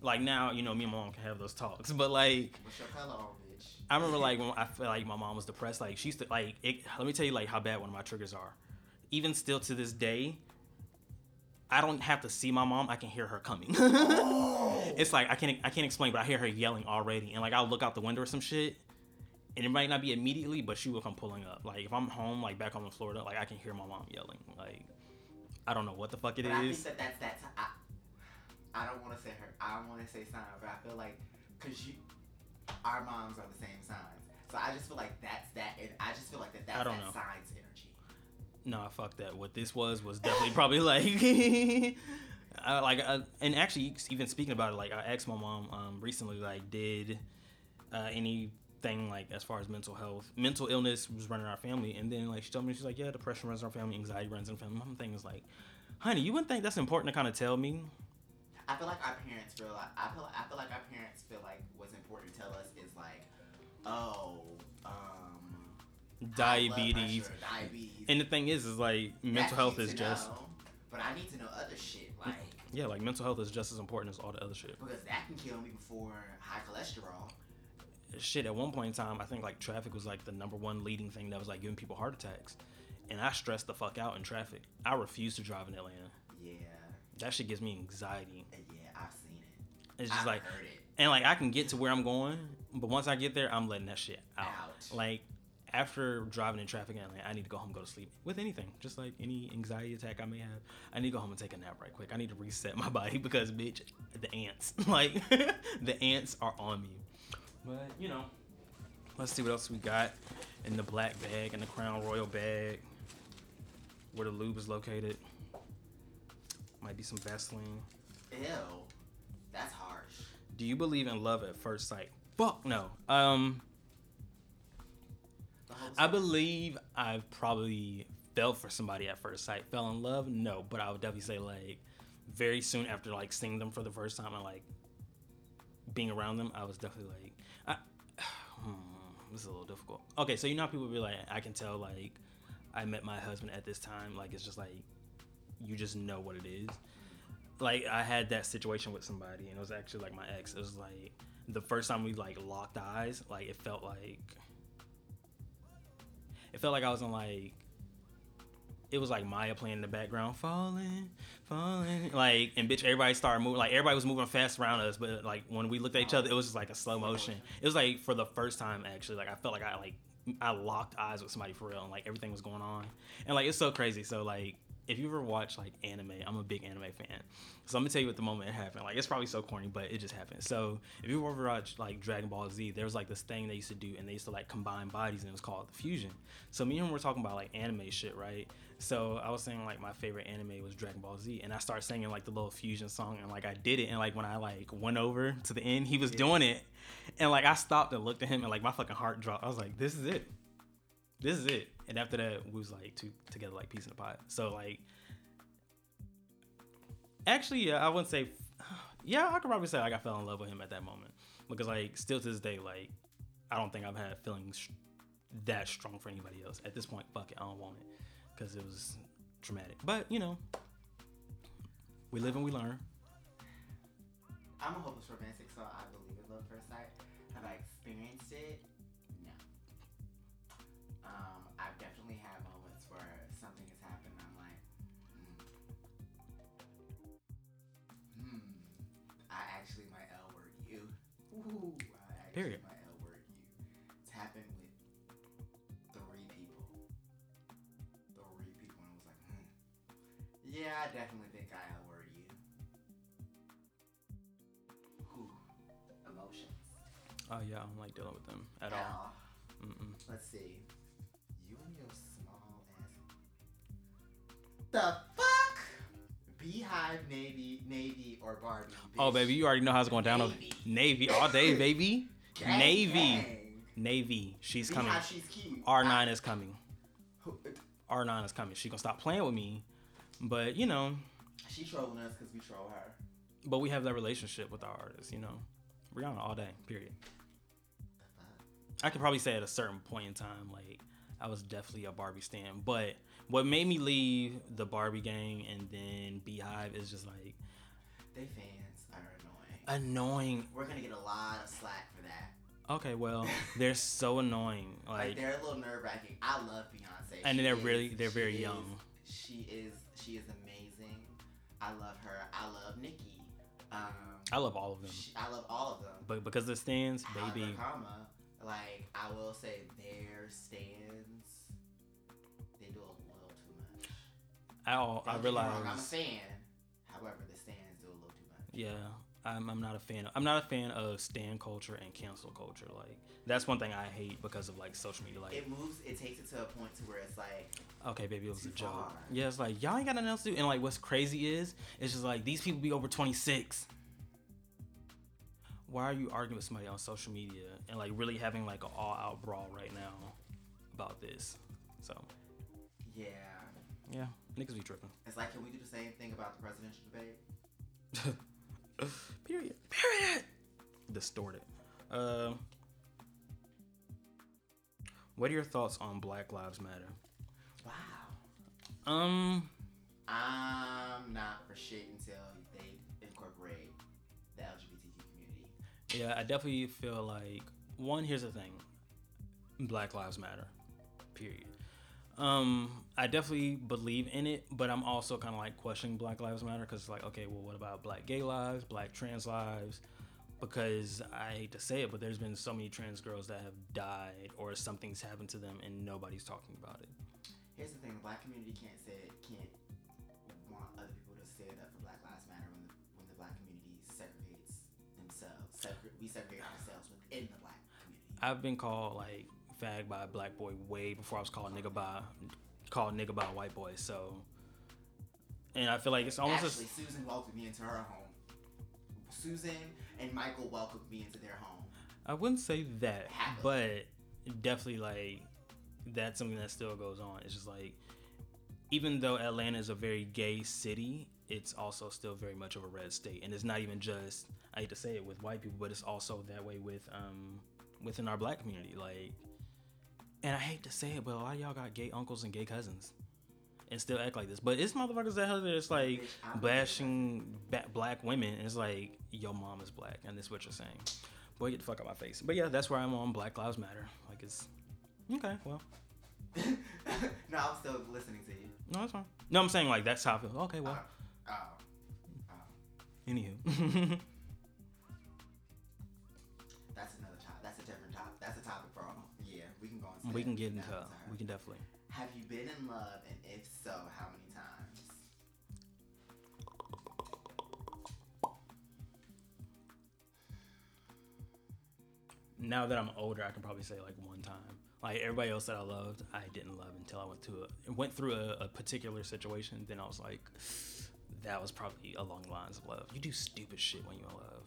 Like now, you know, me and my mom can have those talks. But like What's your color on, bitch? I remember like when I felt like my mom was depressed, like she's like it, let me tell you like how bad one of my triggers are. Even still to this day, I don't have to see my mom. I can hear her coming. Oh! it's like I can't I can't explain, but I hear her yelling already, and like I'll look out the window or some shit, and it might not be immediately, but she will come pulling up. Like if I'm home, like back home in Florida, like I can hear my mom yelling. Like I don't know what the fuck it But I think that that's that. T- I, I don't want to say her. I don't want to say sign, but I feel like because you, our moms are the same signs, so I just feel like that's that. And I just feel like that that's I don't that know. signs energy. Nah, fuck that. What this was was definitely probably like, uh, like, uh, and actually, even speaking about it, like I asked my mom um, recently, like, did uh, anything like as far as mental health, mental illness was running our family, and then like she told me she's like, yeah, depression runs in our family, anxiety runs in the family. My thing is like, honey, you wouldn't think that's important to kind of tell me? I feel like our parents feel like I feel I feel like our parents feel like what's important to tell us is like, oh, um, Diabetes. pressure, diabetes. And the thing is, is like mental health is just know, but I need to know other shit like yeah, like mental health is just as important as all the other shit. because that can kill me before high cholesterol. Shit at one point in time i think like traffic was like the number one leading thing that was like giving people heart attacks and i stressed the fuck out in traffic i refuse to drive in atlanta Yeah, that shit gives me anxiety uh, yeah, I've seen it. it's just I've like heard it. and like i can get to where i'm going but once i get there i'm letting that shit out, like after driving in traffic in Atlanta, I need to go home, and go to sleep with anything, just like any anxiety attack I may have. I need to go home and take a nap right quick. I need to reset my body because, bitch, the ants, like, the ants are on me. But you know, let's see what else we got in the black bag and the Crown Royal bag, where the lube is located. Might be some Vaseline. Ew, that's harsh. Do you believe in love at first sight? Fuck no. Um, I believe I've probably fell for somebody at first sight. Fell in love? No, but I would definitely say like very soon after like seeing them for the first time and like being around them, I was definitely like, this is a little difficult. Okay, so you know people be like, I can tell like I met my husband at this time. Like it's just like you just know what it is. Like I had that situation with somebody, and it was actually like my ex. It was like the first time we like locked eyes. Like it felt like it felt like I was in like it was like Maya playing in the background, falling, falling, like and bitch, everybody started moving, like everybody was moving fast around us, but like when we looked at each other, it was just like a slow motion. It was like for the first time actually, like I felt like I like I locked eyes with somebody for real, and like everything was going on, and like it's so crazy. So like if you ever watch like anime, I'm a big anime fan. So I'm gonna tell you what the moment it happened. Like it's probably so corny, but it just happened. So if you ever watch like Dragon Ball Z, there was like this thing they used to do, and they used to like combine bodies, and it was called the fusion. So me and him were talking about like anime shit, right? So I was saying like my favorite anime was Dragon Ball Z, and I started singing like the little fusion song, and like I did it, and like when I like went over to the end, he was doing it, and like I stopped and looked at him, and like my fucking heart dropped. I was like, this is it, this is it. And after that, we was like two together like peace in the pot. So like actually, yeah, I wouldn't say. Yeah, I could probably say like I fell in love with him at that moment because like still to this day, like I don't think I've had feelings that strong for anybody else at this point. Fuck it, I don't want it because it was traumatic. But you know, we live and we learn. I'm a hopeless romantic, so I believe in love at first sight. Have I experienced it? Period. might L word you. It's happened with three people. Three people, and I was like, hmm. Yeah, I definitely think I L word you. Whew. Emotions. Oh yeah, I don't like dealing with them at all. Now, Mm-mm. Let's see. You and your small ass. The fuck? Beyhive, Navy, Navy, or Barbie? Oh baby, you already know how it's going down. Navy. Navy all day, baby. Gang, Navy. gang. Navy, she's coming. She's cute. R nine is coming. Who- R nine is coming. She gonna stop playing with me, but you know, She trolling us because we troll her. but we have that relationship with our artists. You know, Rihanna all day. Period. I could probably say at a certain point in time, like I was definitely a Barbie stan. But what made me leave the Barbie gang and then Beyhive is just like They fans are annoying. annoying. We're gonna get a lot of slack. Okay, well, they're so annoying. Like, Like, they're a little nerve wracking. I love Beyonce. And She they're is- really- they're very is- young. She is she is amazing. I love her. I love Nicki. Um, I love all of them, she- I love all of them. but because the stans, baby, comma, like I will say, their stans they do a little too much. I all, I Don't get me wrong, I'm a fan. However, the stans do a little too much. Yeah, I'm, I'm not a fan. Of, I'm not a fan of stan culture and cancel culture. Like that's one thing I hate because of like social media. Like, It moves. It takes it to a point to where it's like, okay, baby, it was a joke. far. Yeah, it's like y'all ain't got nothing else to do. And like, what's crazy is, it's just like these people be over 26. Why are you arguing with somebody on social media and like really having like an all-out brawl right now about this? So yeah. yeah, niggas be tripping. It's like, can we do the same thing about the presidential debate? Period. Period. Distorted. Uh, what are your thoughts on Black Lives Matter? Wow. Um, I'm not for shit until they incorporate the LGBTQ community. yeah, I definitely feel like one. Here's the thing: Black Lives Matter. Period. Um, I definitely believe in it, but I'm also kind of like questioning Black Lives Matter because it's like, okay, well, what about Black gay lives, Black trans lives? Because I hate to say it, but there's been so many trans girls that have died or something's happened to them and nobody's talking about it. Here's the thing: the black community can't say it, can't want other people to say that for Black Lives Matter when the when the black community segregates themselves. We segregate ourselves within the black community. I've been called like fag by a black boy way before I was called nigga by called nigga by a white boy. So, and I feel like it's almost Actually, Susan welcomed me into her home. Susan and Michael welcomed me into their home. I wouldn't say that, Happily. but definitely like that's something that still goes on. It's just like even though Atlanta is a very gay city, it's also still very much of a red state, and it's not even just I hate to say it with white people, but it's also that way with um within our black community. Like, and I hate to say it, but a lot of y'all got gay uncles and gay cousins. And still act like this, but it's motherfuckers that have it's like bashing ba- black women. And it's like your mom is black, and that's what you're saying. Boy, get the fuck out my face. But yeah, that's where I'm on Black Lives Matter. Like it's okay. Well, no, I'm still listening to you. no, that's fine. No, I'm saying like that's how I feel. Okay, well, Oh, oh, oh. anywho. we can get into we can definitely. Have you been in love, and if so, how many times? Now that I'm older, I can probably say like one time. Like everybody else that I loved, I didn't love until I went to a went through a, a particular situation. Then I was like, that was probably along the lines of love. You do stupid shit when you're in love.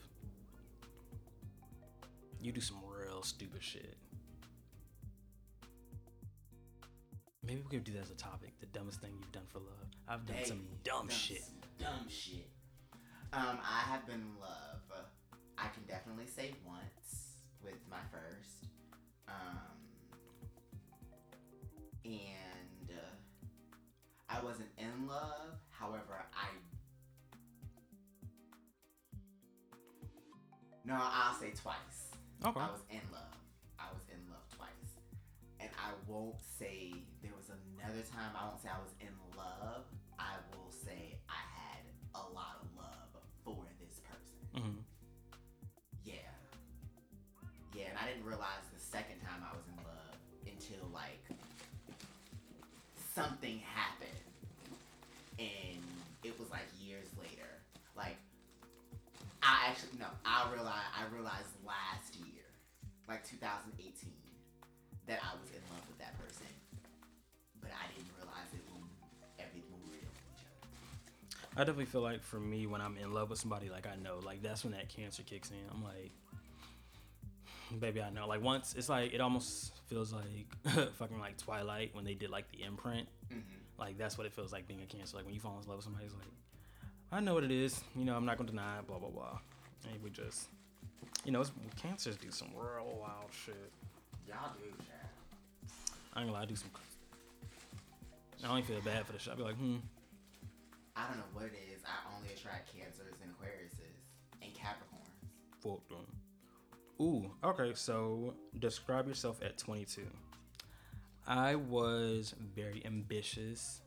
You do some real stupid shit. Maybe we could do that as a topic. The dumbest thing you've done for love. I've done some Baby, dumb shit. Dumb shit. Um, I have been in love. I can definitely say once with my first. Um, and uh, I wasn't in love. However, I. No, I'll say twice. Okay. I was in love. I was in love twice. And I won't say another time. I won't say I was in love. I will say I had a lot of love for this person. hmm Yeah. Yeah, and I didn't realize the second time I was in love until like something happened. And it was like years later. Like I actually no, I realized I realized last year, like 2018, that I was in I definitely feel like for me, when I'm in love with somebody, like I know, like that's when that cancer kicks in. I'm like, baby, I know. Like once, it's like it almost feels like fucking like Twilight when they did like the imprint. Mm-hmm. Like that's what it feels like being a cancer. Like when you fall in love with somebody, it's like, I know what it is. You know, I'm not gonna deny it. Blah blah blah. And we just, you know, it's, cancers do some real wild shit. Y'all do, Chad. I ain't gonna lie, I do some. I only feel bad for the shit. I be like, hmm. I don't know what it is. I only attract Cancers and Aquariuses and Capricorns. Fuck them. Ooh, okay, so describe yourself at 22. I was very ambitious,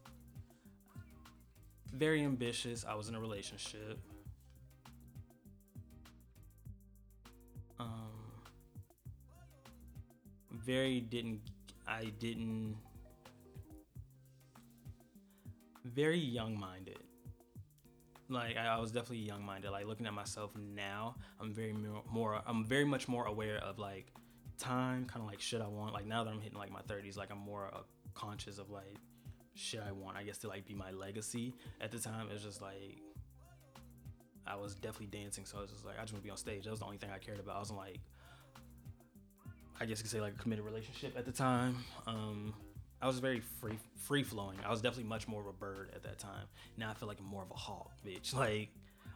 very ambitious. I was in a relationship. Um, very didn't. I didn't. Very young-minded. Like I, was definitely young-minded. Like looking at myself now, I'm very more. I'm very much more aware of like time, kind of like shit I want. Like now that I'm hitting like my 30s, like I'm more uh, conscious of like shit I want. I guess to like be my legacy. At the time, it was just like I was definitely dancing, so I was just like I just want to be on stage. That was the only thing I cared about. I wasn't like I guess you could say like a committed relationship at the time. Um, I was very free free flowing. I was definitely much more of a bird at that time. Now I feel like I'm more of a hawk, bitch. Like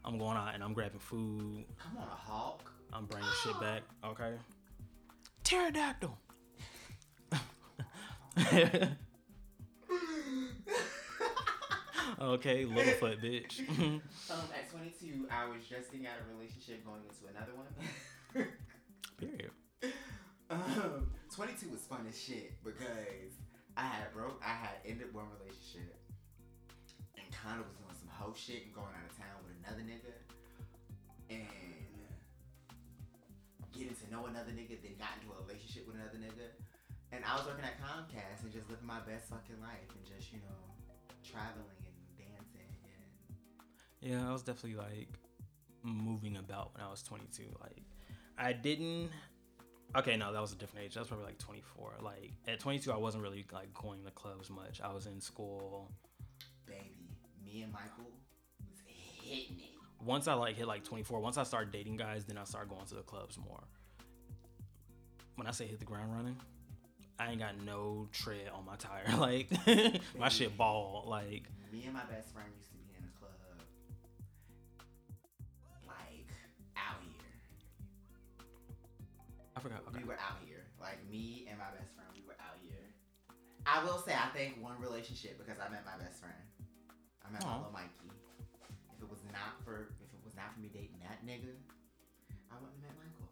I'm going out and I'm grabbing food. I'm on, a hawk. I'm bringing shit back. Okay. Pterodactyl. okay, Littlefoot, bitch. Um, at 22, I was just getting out of a relationship, going into another one. Period. um, 22 was fun as shit because I had broke, I had ended one relationship and kind of was doing some hoe shit and going out of town with another nigga and getting to know another nigga, then got into a relationship with another nigga. And I was working at Comcast and just living my best fucking life and just, you know, traveling and dancing and Yeah, I was definitely like moving about when I was 22. Like, I didn't. Okay, no, that was a different age. That was probably like 24. Like at 22, I wasn't really like going to clubs much. I was in school. baby, me and Michael was hitting it. Once I like hit like 24, once I started dating guys, then I started going to the clubs more. When I say hit the ground running, I ain't got no tread on my tire. Like my shit ball. Like Me and my best friend used to I forgot. Okay. We were out here, like me and my best friend. We were out here. I will say, I think one relationship because I met my best friend. I met my Aw. little Mikey. If it was not for, if it was not for me dating that nigga, I wouldn't have met Michael.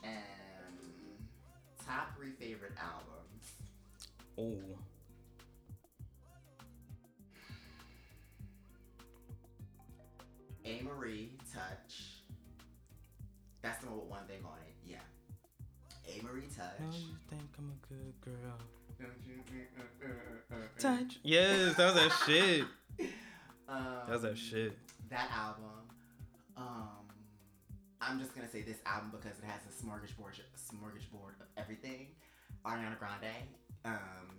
And top three favorite albums. Oh. That's the one thing on it. Yeah. Amerie Touch. No, you think I'm a good girl. Touch. Touch. Yes, that was that shit. Um, That was that shit. That album. Um, I'm just gonna say this album because it has a smorgasbord, smorgasbord of everything. Ariana Grande. Um,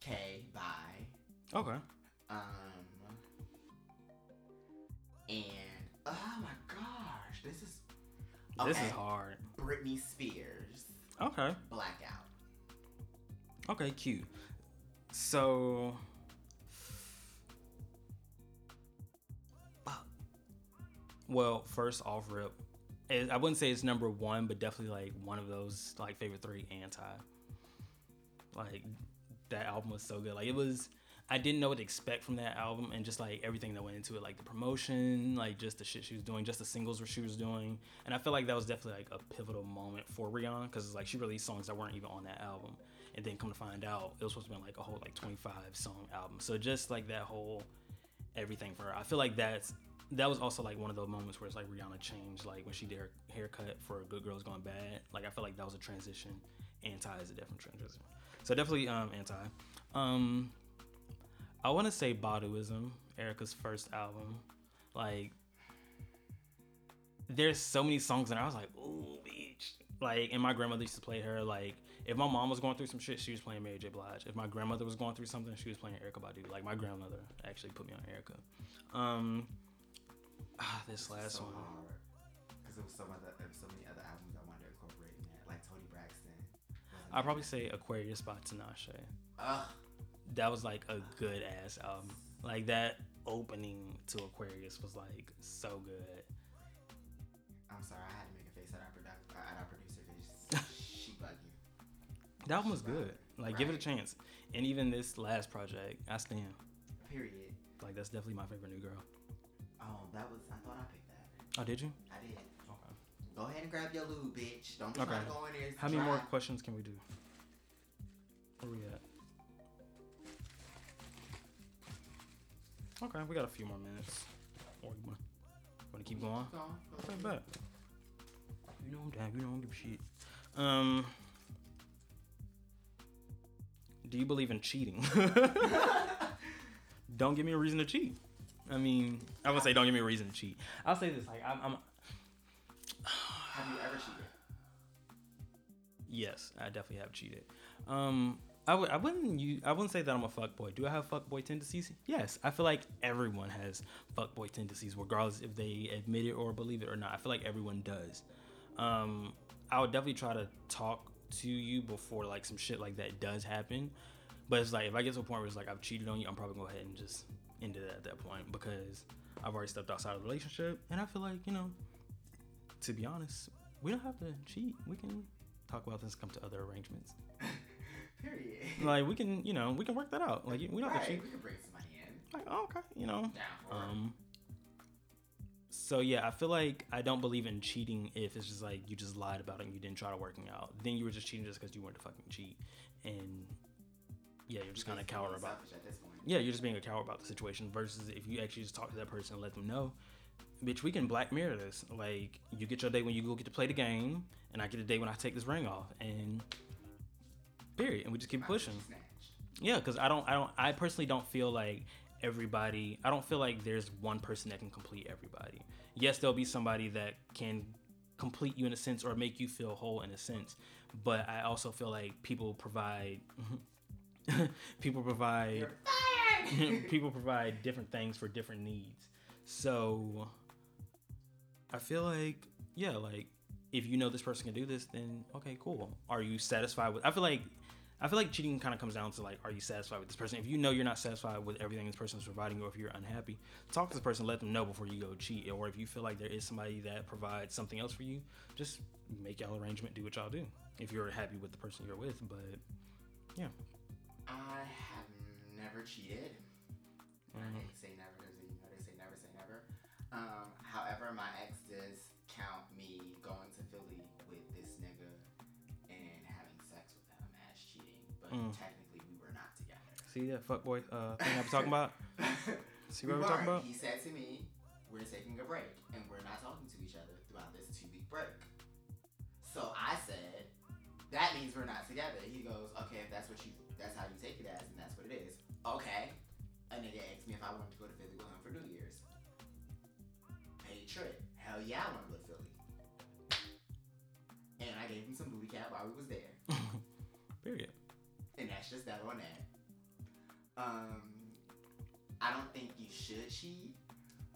K. By. Okay. Um, and oh my gosh, this is This is hard. Britney Spears. Okay. Blackout. Okay, cute. So Well, first off rip, I wouldn't say it's number one, but definitely like one of those like favorite three anti. Like that album was so good. Like it was I didn't know what to expect from that album and just like everything that went into it, like the promotion, like just the shit she was doing, just the singles she was doing. And I feel like that was definitely like a pivotal moment for Rihanna because it's like she released songs that weren't even on that album. And then come to find out, it was supposed to be like a whole like 25 song album. So just like that whole everything for her. I feel like that's that was also like one of those moments where it's like Rihanna changed, like when she did her haircut for Good Girls Gone Bad. Like I feel like that was a transition. Anti is a different transition. So definitely um anti. Um I want to say Baduizm, Erykah's first album. Like there's so many songs and I was like, ooh, bitch. Like, and my grandmother used to play her. Like, if my mom was going through some shit, she was playing Mary J. Blige. If my grandmother was going through something, she was playing Erykah Badu. Like, my grandmother actually put me on Erykah. Um, ah, this last so one. because there was so other, there was so many other albums I wanted to incorporate in there, like Toni Braxton. I'd probably say Aquarius by Tinashe. Ugh. That was like a good ass album. Like that opening to Aquarius was like so good. I'm sorry, I had to make a face at our product, uh, at our producer because she bugging. That one was good. Like give it a chance. And even this last project, I stand. Period. Like that's definitely my favorite new girl. Oh, that was. I thought I picked that. Oh, did you? I did. Okay. Go ahead and grab your lube, bitch. Don't be Okay. trying to go in there. How many more questions can we do? Where we at? Okay, we got a few more minutes. Or you wanna, wanna keep going? Go on, go Okay, bet. You know I'm. You don't give a shit. Um, do you believe in cheating? don't give me a reason to cheat. I mean, I would say don't give me a reason to cheat. I'll say this: like I'm, I'm Have you ever cheated? yes, I definitely have cheated. Um, I would, I wouldn't, you, I wouldn't say that I'm a fuck boy. Do I have fuck boy tendencies? Yes, I feel like everyone has fuck boy tendencies, regardless if they admit it or believe it or not. I feel like everyone does. Um, I would definitely try to talk to you before like some shit like that does happen. But it's like if I get to a point where it's like I've cheated on you, I'm probably gonna go ahead and just end it at that point because I've already stepped outside of the relationship, and I feel like you know, to be honest, we don't have to cheat. We can talk about this, come to other arrangements. Period. Like we can, you know, we can work that out. Like we don't have to Right, cheat. we can bring some money in. Like oh, okay, you know. Down for it. Um. So yeah, I feel like I don't believe in cheating if it's just like you just lied about it and you didn't try to working out. Then you were just cheating just because you wanted to fucking cheat, and yeah, you're just kind of coward about. at this point. Yeah, you're just being a coward about the situation. Versus if you actually just talk to that person and let them know, bitch, we can black mirror this. Like you get your day when you go get to play the game, and I get a day when I take this ring off, and period, and we just keep Might as well pushing. Yeah, because I don't, I don't, I personally don't feel like everybody. I don't feel like there's one person that can complete everybody. Yes, there'll be somebody that can complete you in a sense or make you feel whole in a sense, but I also feel like people provide, people provide, people provide different things for different needs. So I feel like, yeah, like if you know this person can do this, then okay, cool. Are you satisfied with? I feel like, I feel like cheating kind of comes down to like, are you satisfied with this person? If you know you're not satisfied with everything this person is providing, or if you're unhappy, talk to the person, let them know before you go cheat. Or if you feel like there is somebody that provides something else for you, just make y'all arrangement, do what y'all do. If you're happy with the person you're with, but yeah, I have never cheated. I Mhm. hate to say never because you know they say never say never. Um, however, my ex but Mm. technically we were not together. see that fuckboy uh, thing I was talking about. See what we're talking about? He said to me, "We're taking a break, and we're not talking to each other throughout this two-week break." So I said, "That means we're not together." He goes, "Okay, if that's what you, that's how you take it as, and that's what it is." Okay. A nigga asked me if I wanted to go to Philly with him for New Year's. Paid trip. Hell yeah, I want to go to Philly. And I gave him some booty cat while we was there. Period. Just that on that. Um, I don't think you should cheat.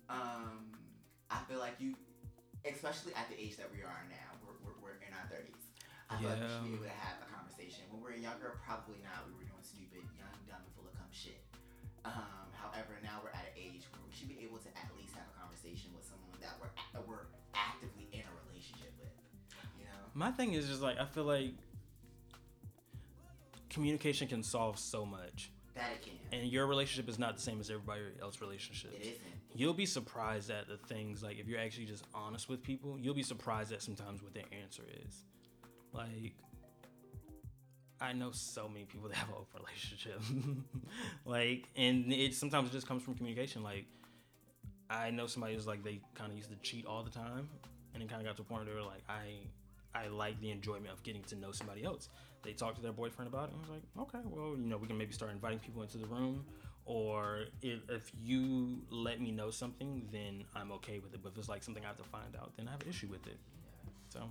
Um, I feel like you, especially at the age that we are now, we're, we're, we're in our 30s. I feel like we should be able to have a conversation. When we were younger, probably not. We were doing stupid, young, dumb, and full of cum shit. Um, however, now we're at an age where we should be able to at least have a conversation with someone that we're, that we're actively in a relationship with. You know? My thing is just like I feel like communication can solve so much, That it can. and your relationship is not the same as everybody else's relationship. it isn't. You'll be surprised at the things like if you're actually just honest with people, you'll be surprised at sometimes what their answer is. Like, I know so many people that have an open relationship, like, and it sometimes it just comes from communication. Like, I know somebody who's like they kind of used to cheat all the time, and it kind of got to a point where they were like, I, I like the enjoyment of getting to know somebody else. They talked to their boyfriend about it, and I was like, okay, well, you know, we can maybe start inviting people into the room, or if, if you let me know something, then I'm okay with it. But if it's like something I have to find out, then I have an issue with it. Yeah. So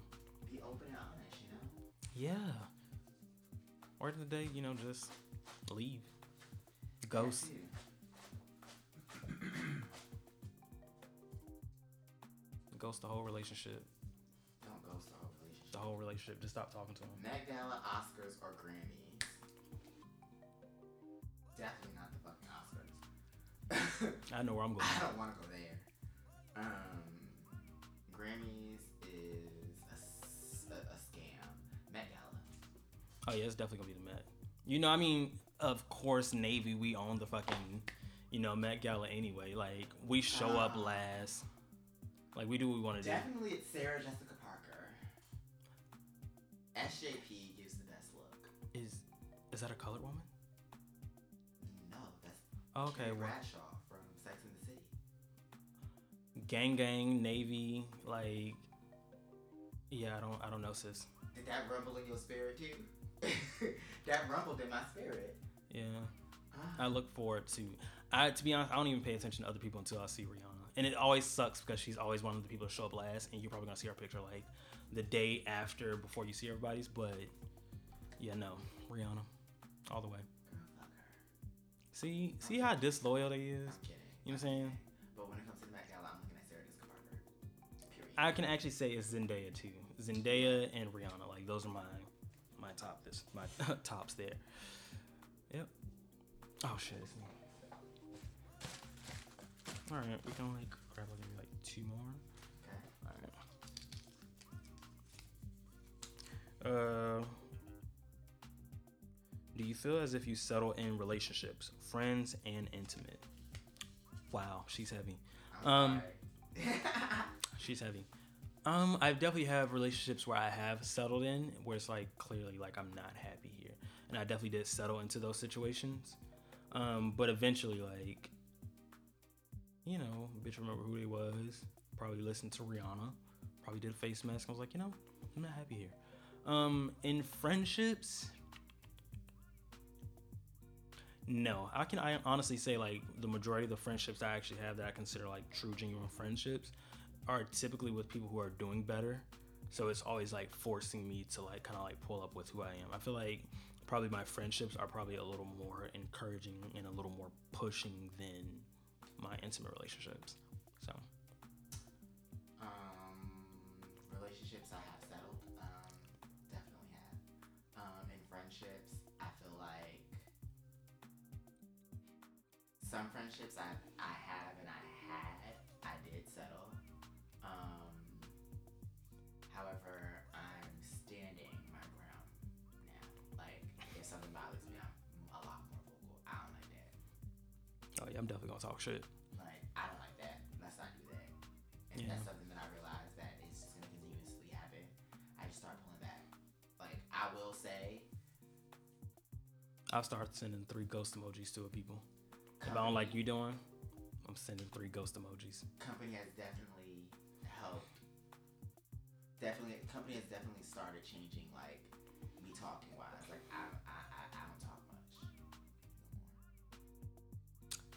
Be open and honest, you know? yeah, or of the day, you know, just leave, ghost. Ghost the whole relationship. The whole relationship. The whole relationship. Just stop talking to him. Met Gala, Oscars, or Grammys? Definitely not the fucking Oscars. I know where I'm going. I don't want to go there. Um, Grammys is a scam. Met Gala. Oh yeah, it's definitely gonna be the Met. You know, I mean, of course, Navy. We own the fucking, you know, Met Gala anyway. Like we show up Ah. last. Like we do what we want to do. Definitely it's Sarah Jessica. SJP gives the best look. Is is that a colored woman? No, that's Oh, okay, Carrie well, Bradshaw from Sex and the City. gang gang navy like yeah i don't i don't know sis Did that rumble in your spirit too? that rumbled in my spirit. yeah Ah. i look forward to i to be honest i don't even pay attention to other people until i see rihanna and it always sucks because she's always one of the people to show up last and you're probably gonna see her picture like the day after before you see everybody's but yeah no rihanna all the way Girl, fuck her. see see how disloyal they is you know what i'm saying But when it comes to the Met Gala, I'm looking at Sarah Jessica Parker. Period. I can actually say it's Zendaya too. Zendaya and Rihanna, like those are my my top this my tops there. Yep. Oh shit. All right, we can like grab like like two more. Uh, do you feel as if you settle in relationships, friends and intimate? Wow, she's heavy. Um. She's heavy. Um, I definitely have relationships where I have settled in, where it's like clearly like I'm not happy here, and I definitely did settle into those situations. Um, but eventually, like, you know, bitch, remember who they was. Probably listened to Rihanna. Probably did a face mask. I was like, you know, I'm not happy here. Um, in friendships, no, I can I honestly say like the majority of the friendships I actually have that I consider like true genuine friendships are typically with people who are doing better. So it's always like forcing me to like kind of like pull up with who I am. I feel like probably my friendships are probably a little more encouraging and a little more pushing than my intimate relationships. So some friendships I I have and I had I did settle. Um, however, I'm standing my ground now. Like if something bothers me, I'm a lot more vocal. I don't like that. oh yeah, I'm definitely gonna talk shit. Like, I don't like that. Let's not do that. And Yeah. that's something that I realized that is just gonna continuously happen. I just start pulling back. Like, I will say, I'll start sending three ghost emojis to a people. If I don't like you doing, I'm sending three ghost emojis. company has definitely helped. Definitely, company has definitely started changing. Like, me talking wise. Like, I, I, I, I don't talk much. no.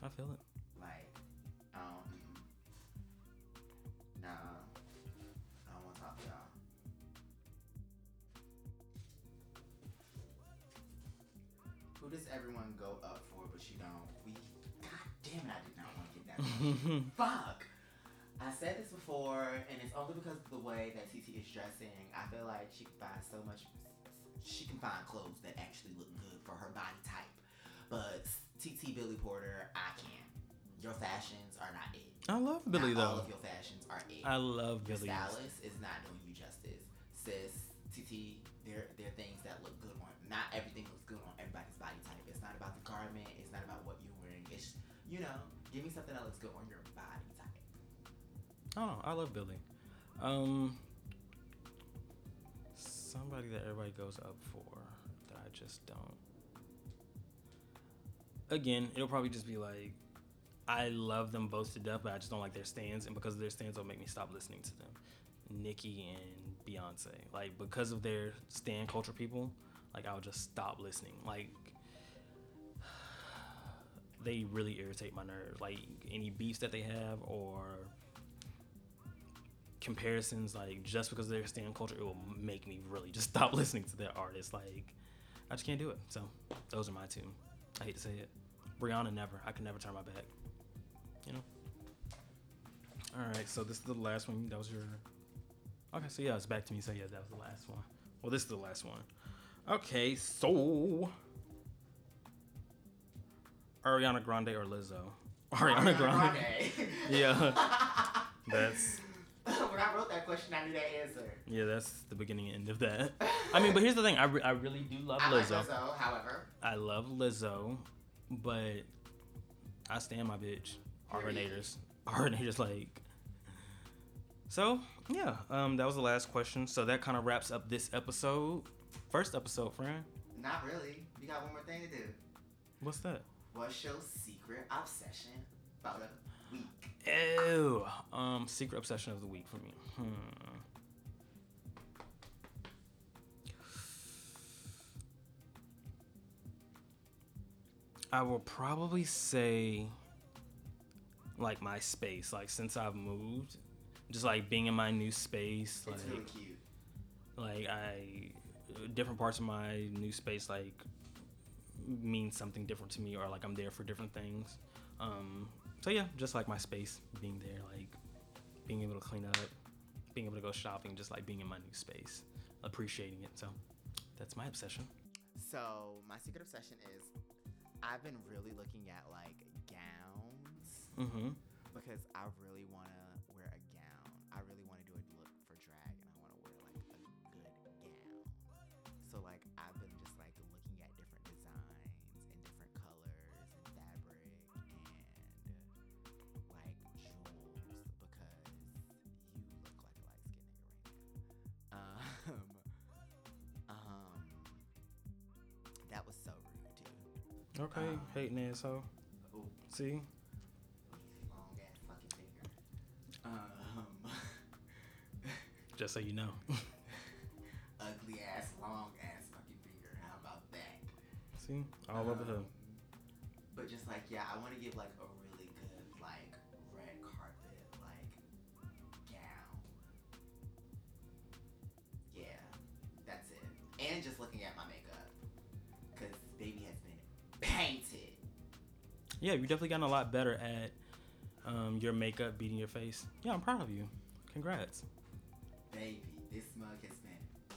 I feel it. Like, um, nah, I don't want to talk to y'all. Who does everyone go up did not want to get that. Fuck. I said this before, and it's only because of the way that TT is dressing. I feel like she can find so much. She can find clothes that actually look good for her body type. But TT Billy Porter, I can't. Your fashions are not it. I love Billy not all though. of your fashions are it. I love Your Billy. stylist is not doing you justice. Sis, TT, there there are things that look good on. Not everything looks good on everybody's body type. It's not about the garment. It's not about what you're wearing. It's you know, give me something that looks good on your body type. Oh. I love Billy. Um, somebody that everybody goes up for that I just don't. Again, it'll probably just be like, I love them both to death, but I just don't like their stans, and because of their stans, it'll make me stop listening to them. Nicki and Beyonce, like because of their stan culture people, like I'll just stop listening. Like they really irritate my nerves. Like any beefs that they have or comparisons, like just because they're stan culture, it will make me really just stop listening to their artists. Like I just can't do it. So those are my two. I hate to say it. Brianna never. I can never turn my back. You know. All right. So this is the last one. That was your. Okay. So yeah, it's back to me. So yeah, that was the last one. Well, this is the last one. Okay. So. Ariana Grande or Lizzo? Ariana Grande. Yeah. That's when I wrote that question, I knew that answer. yeah. That's the beginning and end of that. I mean, but here's the thing. I, re- I really do love I like Lizzo. Lizzo, however. I love Lizzo, but I stand my bitch. Arianators. Arianators like. So yeah, um, that was the last question. So that kind of wraps up this episode. First episode, friend. Not really. We got one more thing to do. What's that? What's your secret obsession? Photo. week. Ew. Um, secret obsession of the week for me. Hmm. I will probably say like my space. Like since I've moved, just like being in my new space, like It's really cute. like I different parts of my new space like mean something different to me or like I'm there for different things. Um, so yeah, just like my space being there, like being able to clean up, being able to go shopping, just like being in my new space, appreciating it. So that's my obsession. So my secret obsession is I've been really looking at like gowns Mm-hmm. because I really want to Okay, Um, hating asshole. Oh, See, long ass fucking finger. Um, just so you know. ugly ass, long ass fucking finger. How about that? See, all over her. Um, But just like, yeah, I want to give like a really good like red carpet like gown. Yeah, that's it. And just yeah, you've definitely gotten a lot better at um, your makeup beating your face. Yeah, I'm proud of you. Congrats. Baby, this mug has been.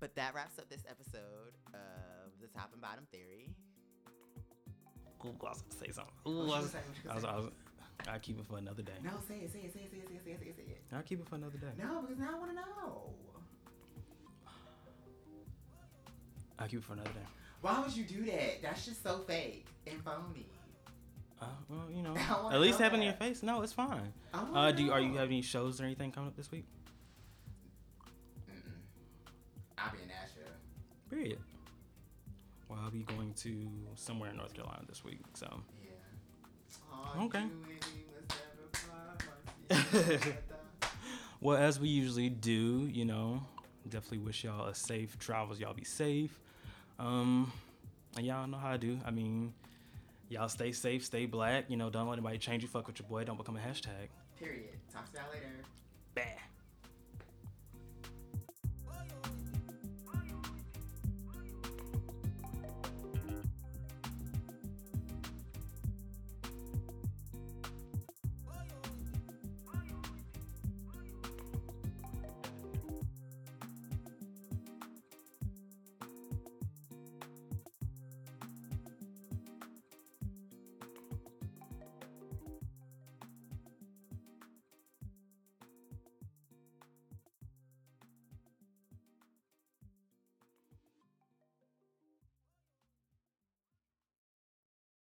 But that wraps up this episode of the Top and Bottom Theory. Ooh, I was gonna say something. I, was, say, I, was, I, keep it for another day. No, say it, say it, say it, say it, say it, say it, say it. I'll keep it for another day. No, because now I want to know. I'll keep it for another day. Why would you do that? That's just so fake and phony. Uh, well, you know, at least have it in your face. No, it's fine. Uh, do you, are you have any shows or anything coming up this week? Mm-mm. I'll be in Nashville. Period. Well, I'll be going to somewhere in North Carolina this week. So Yeah. Okay. you ain't even satisfied, my Well, as we usually do, you know, definitely wish y'all a safe travels. Y'all be safe. Um, and y'all know how I do. I mean, y'all stay safe, stay black. You know, don't let anybody change you. Fuck with your boy. Don't become a hashtag. Period. Talk to y'all later. Bah.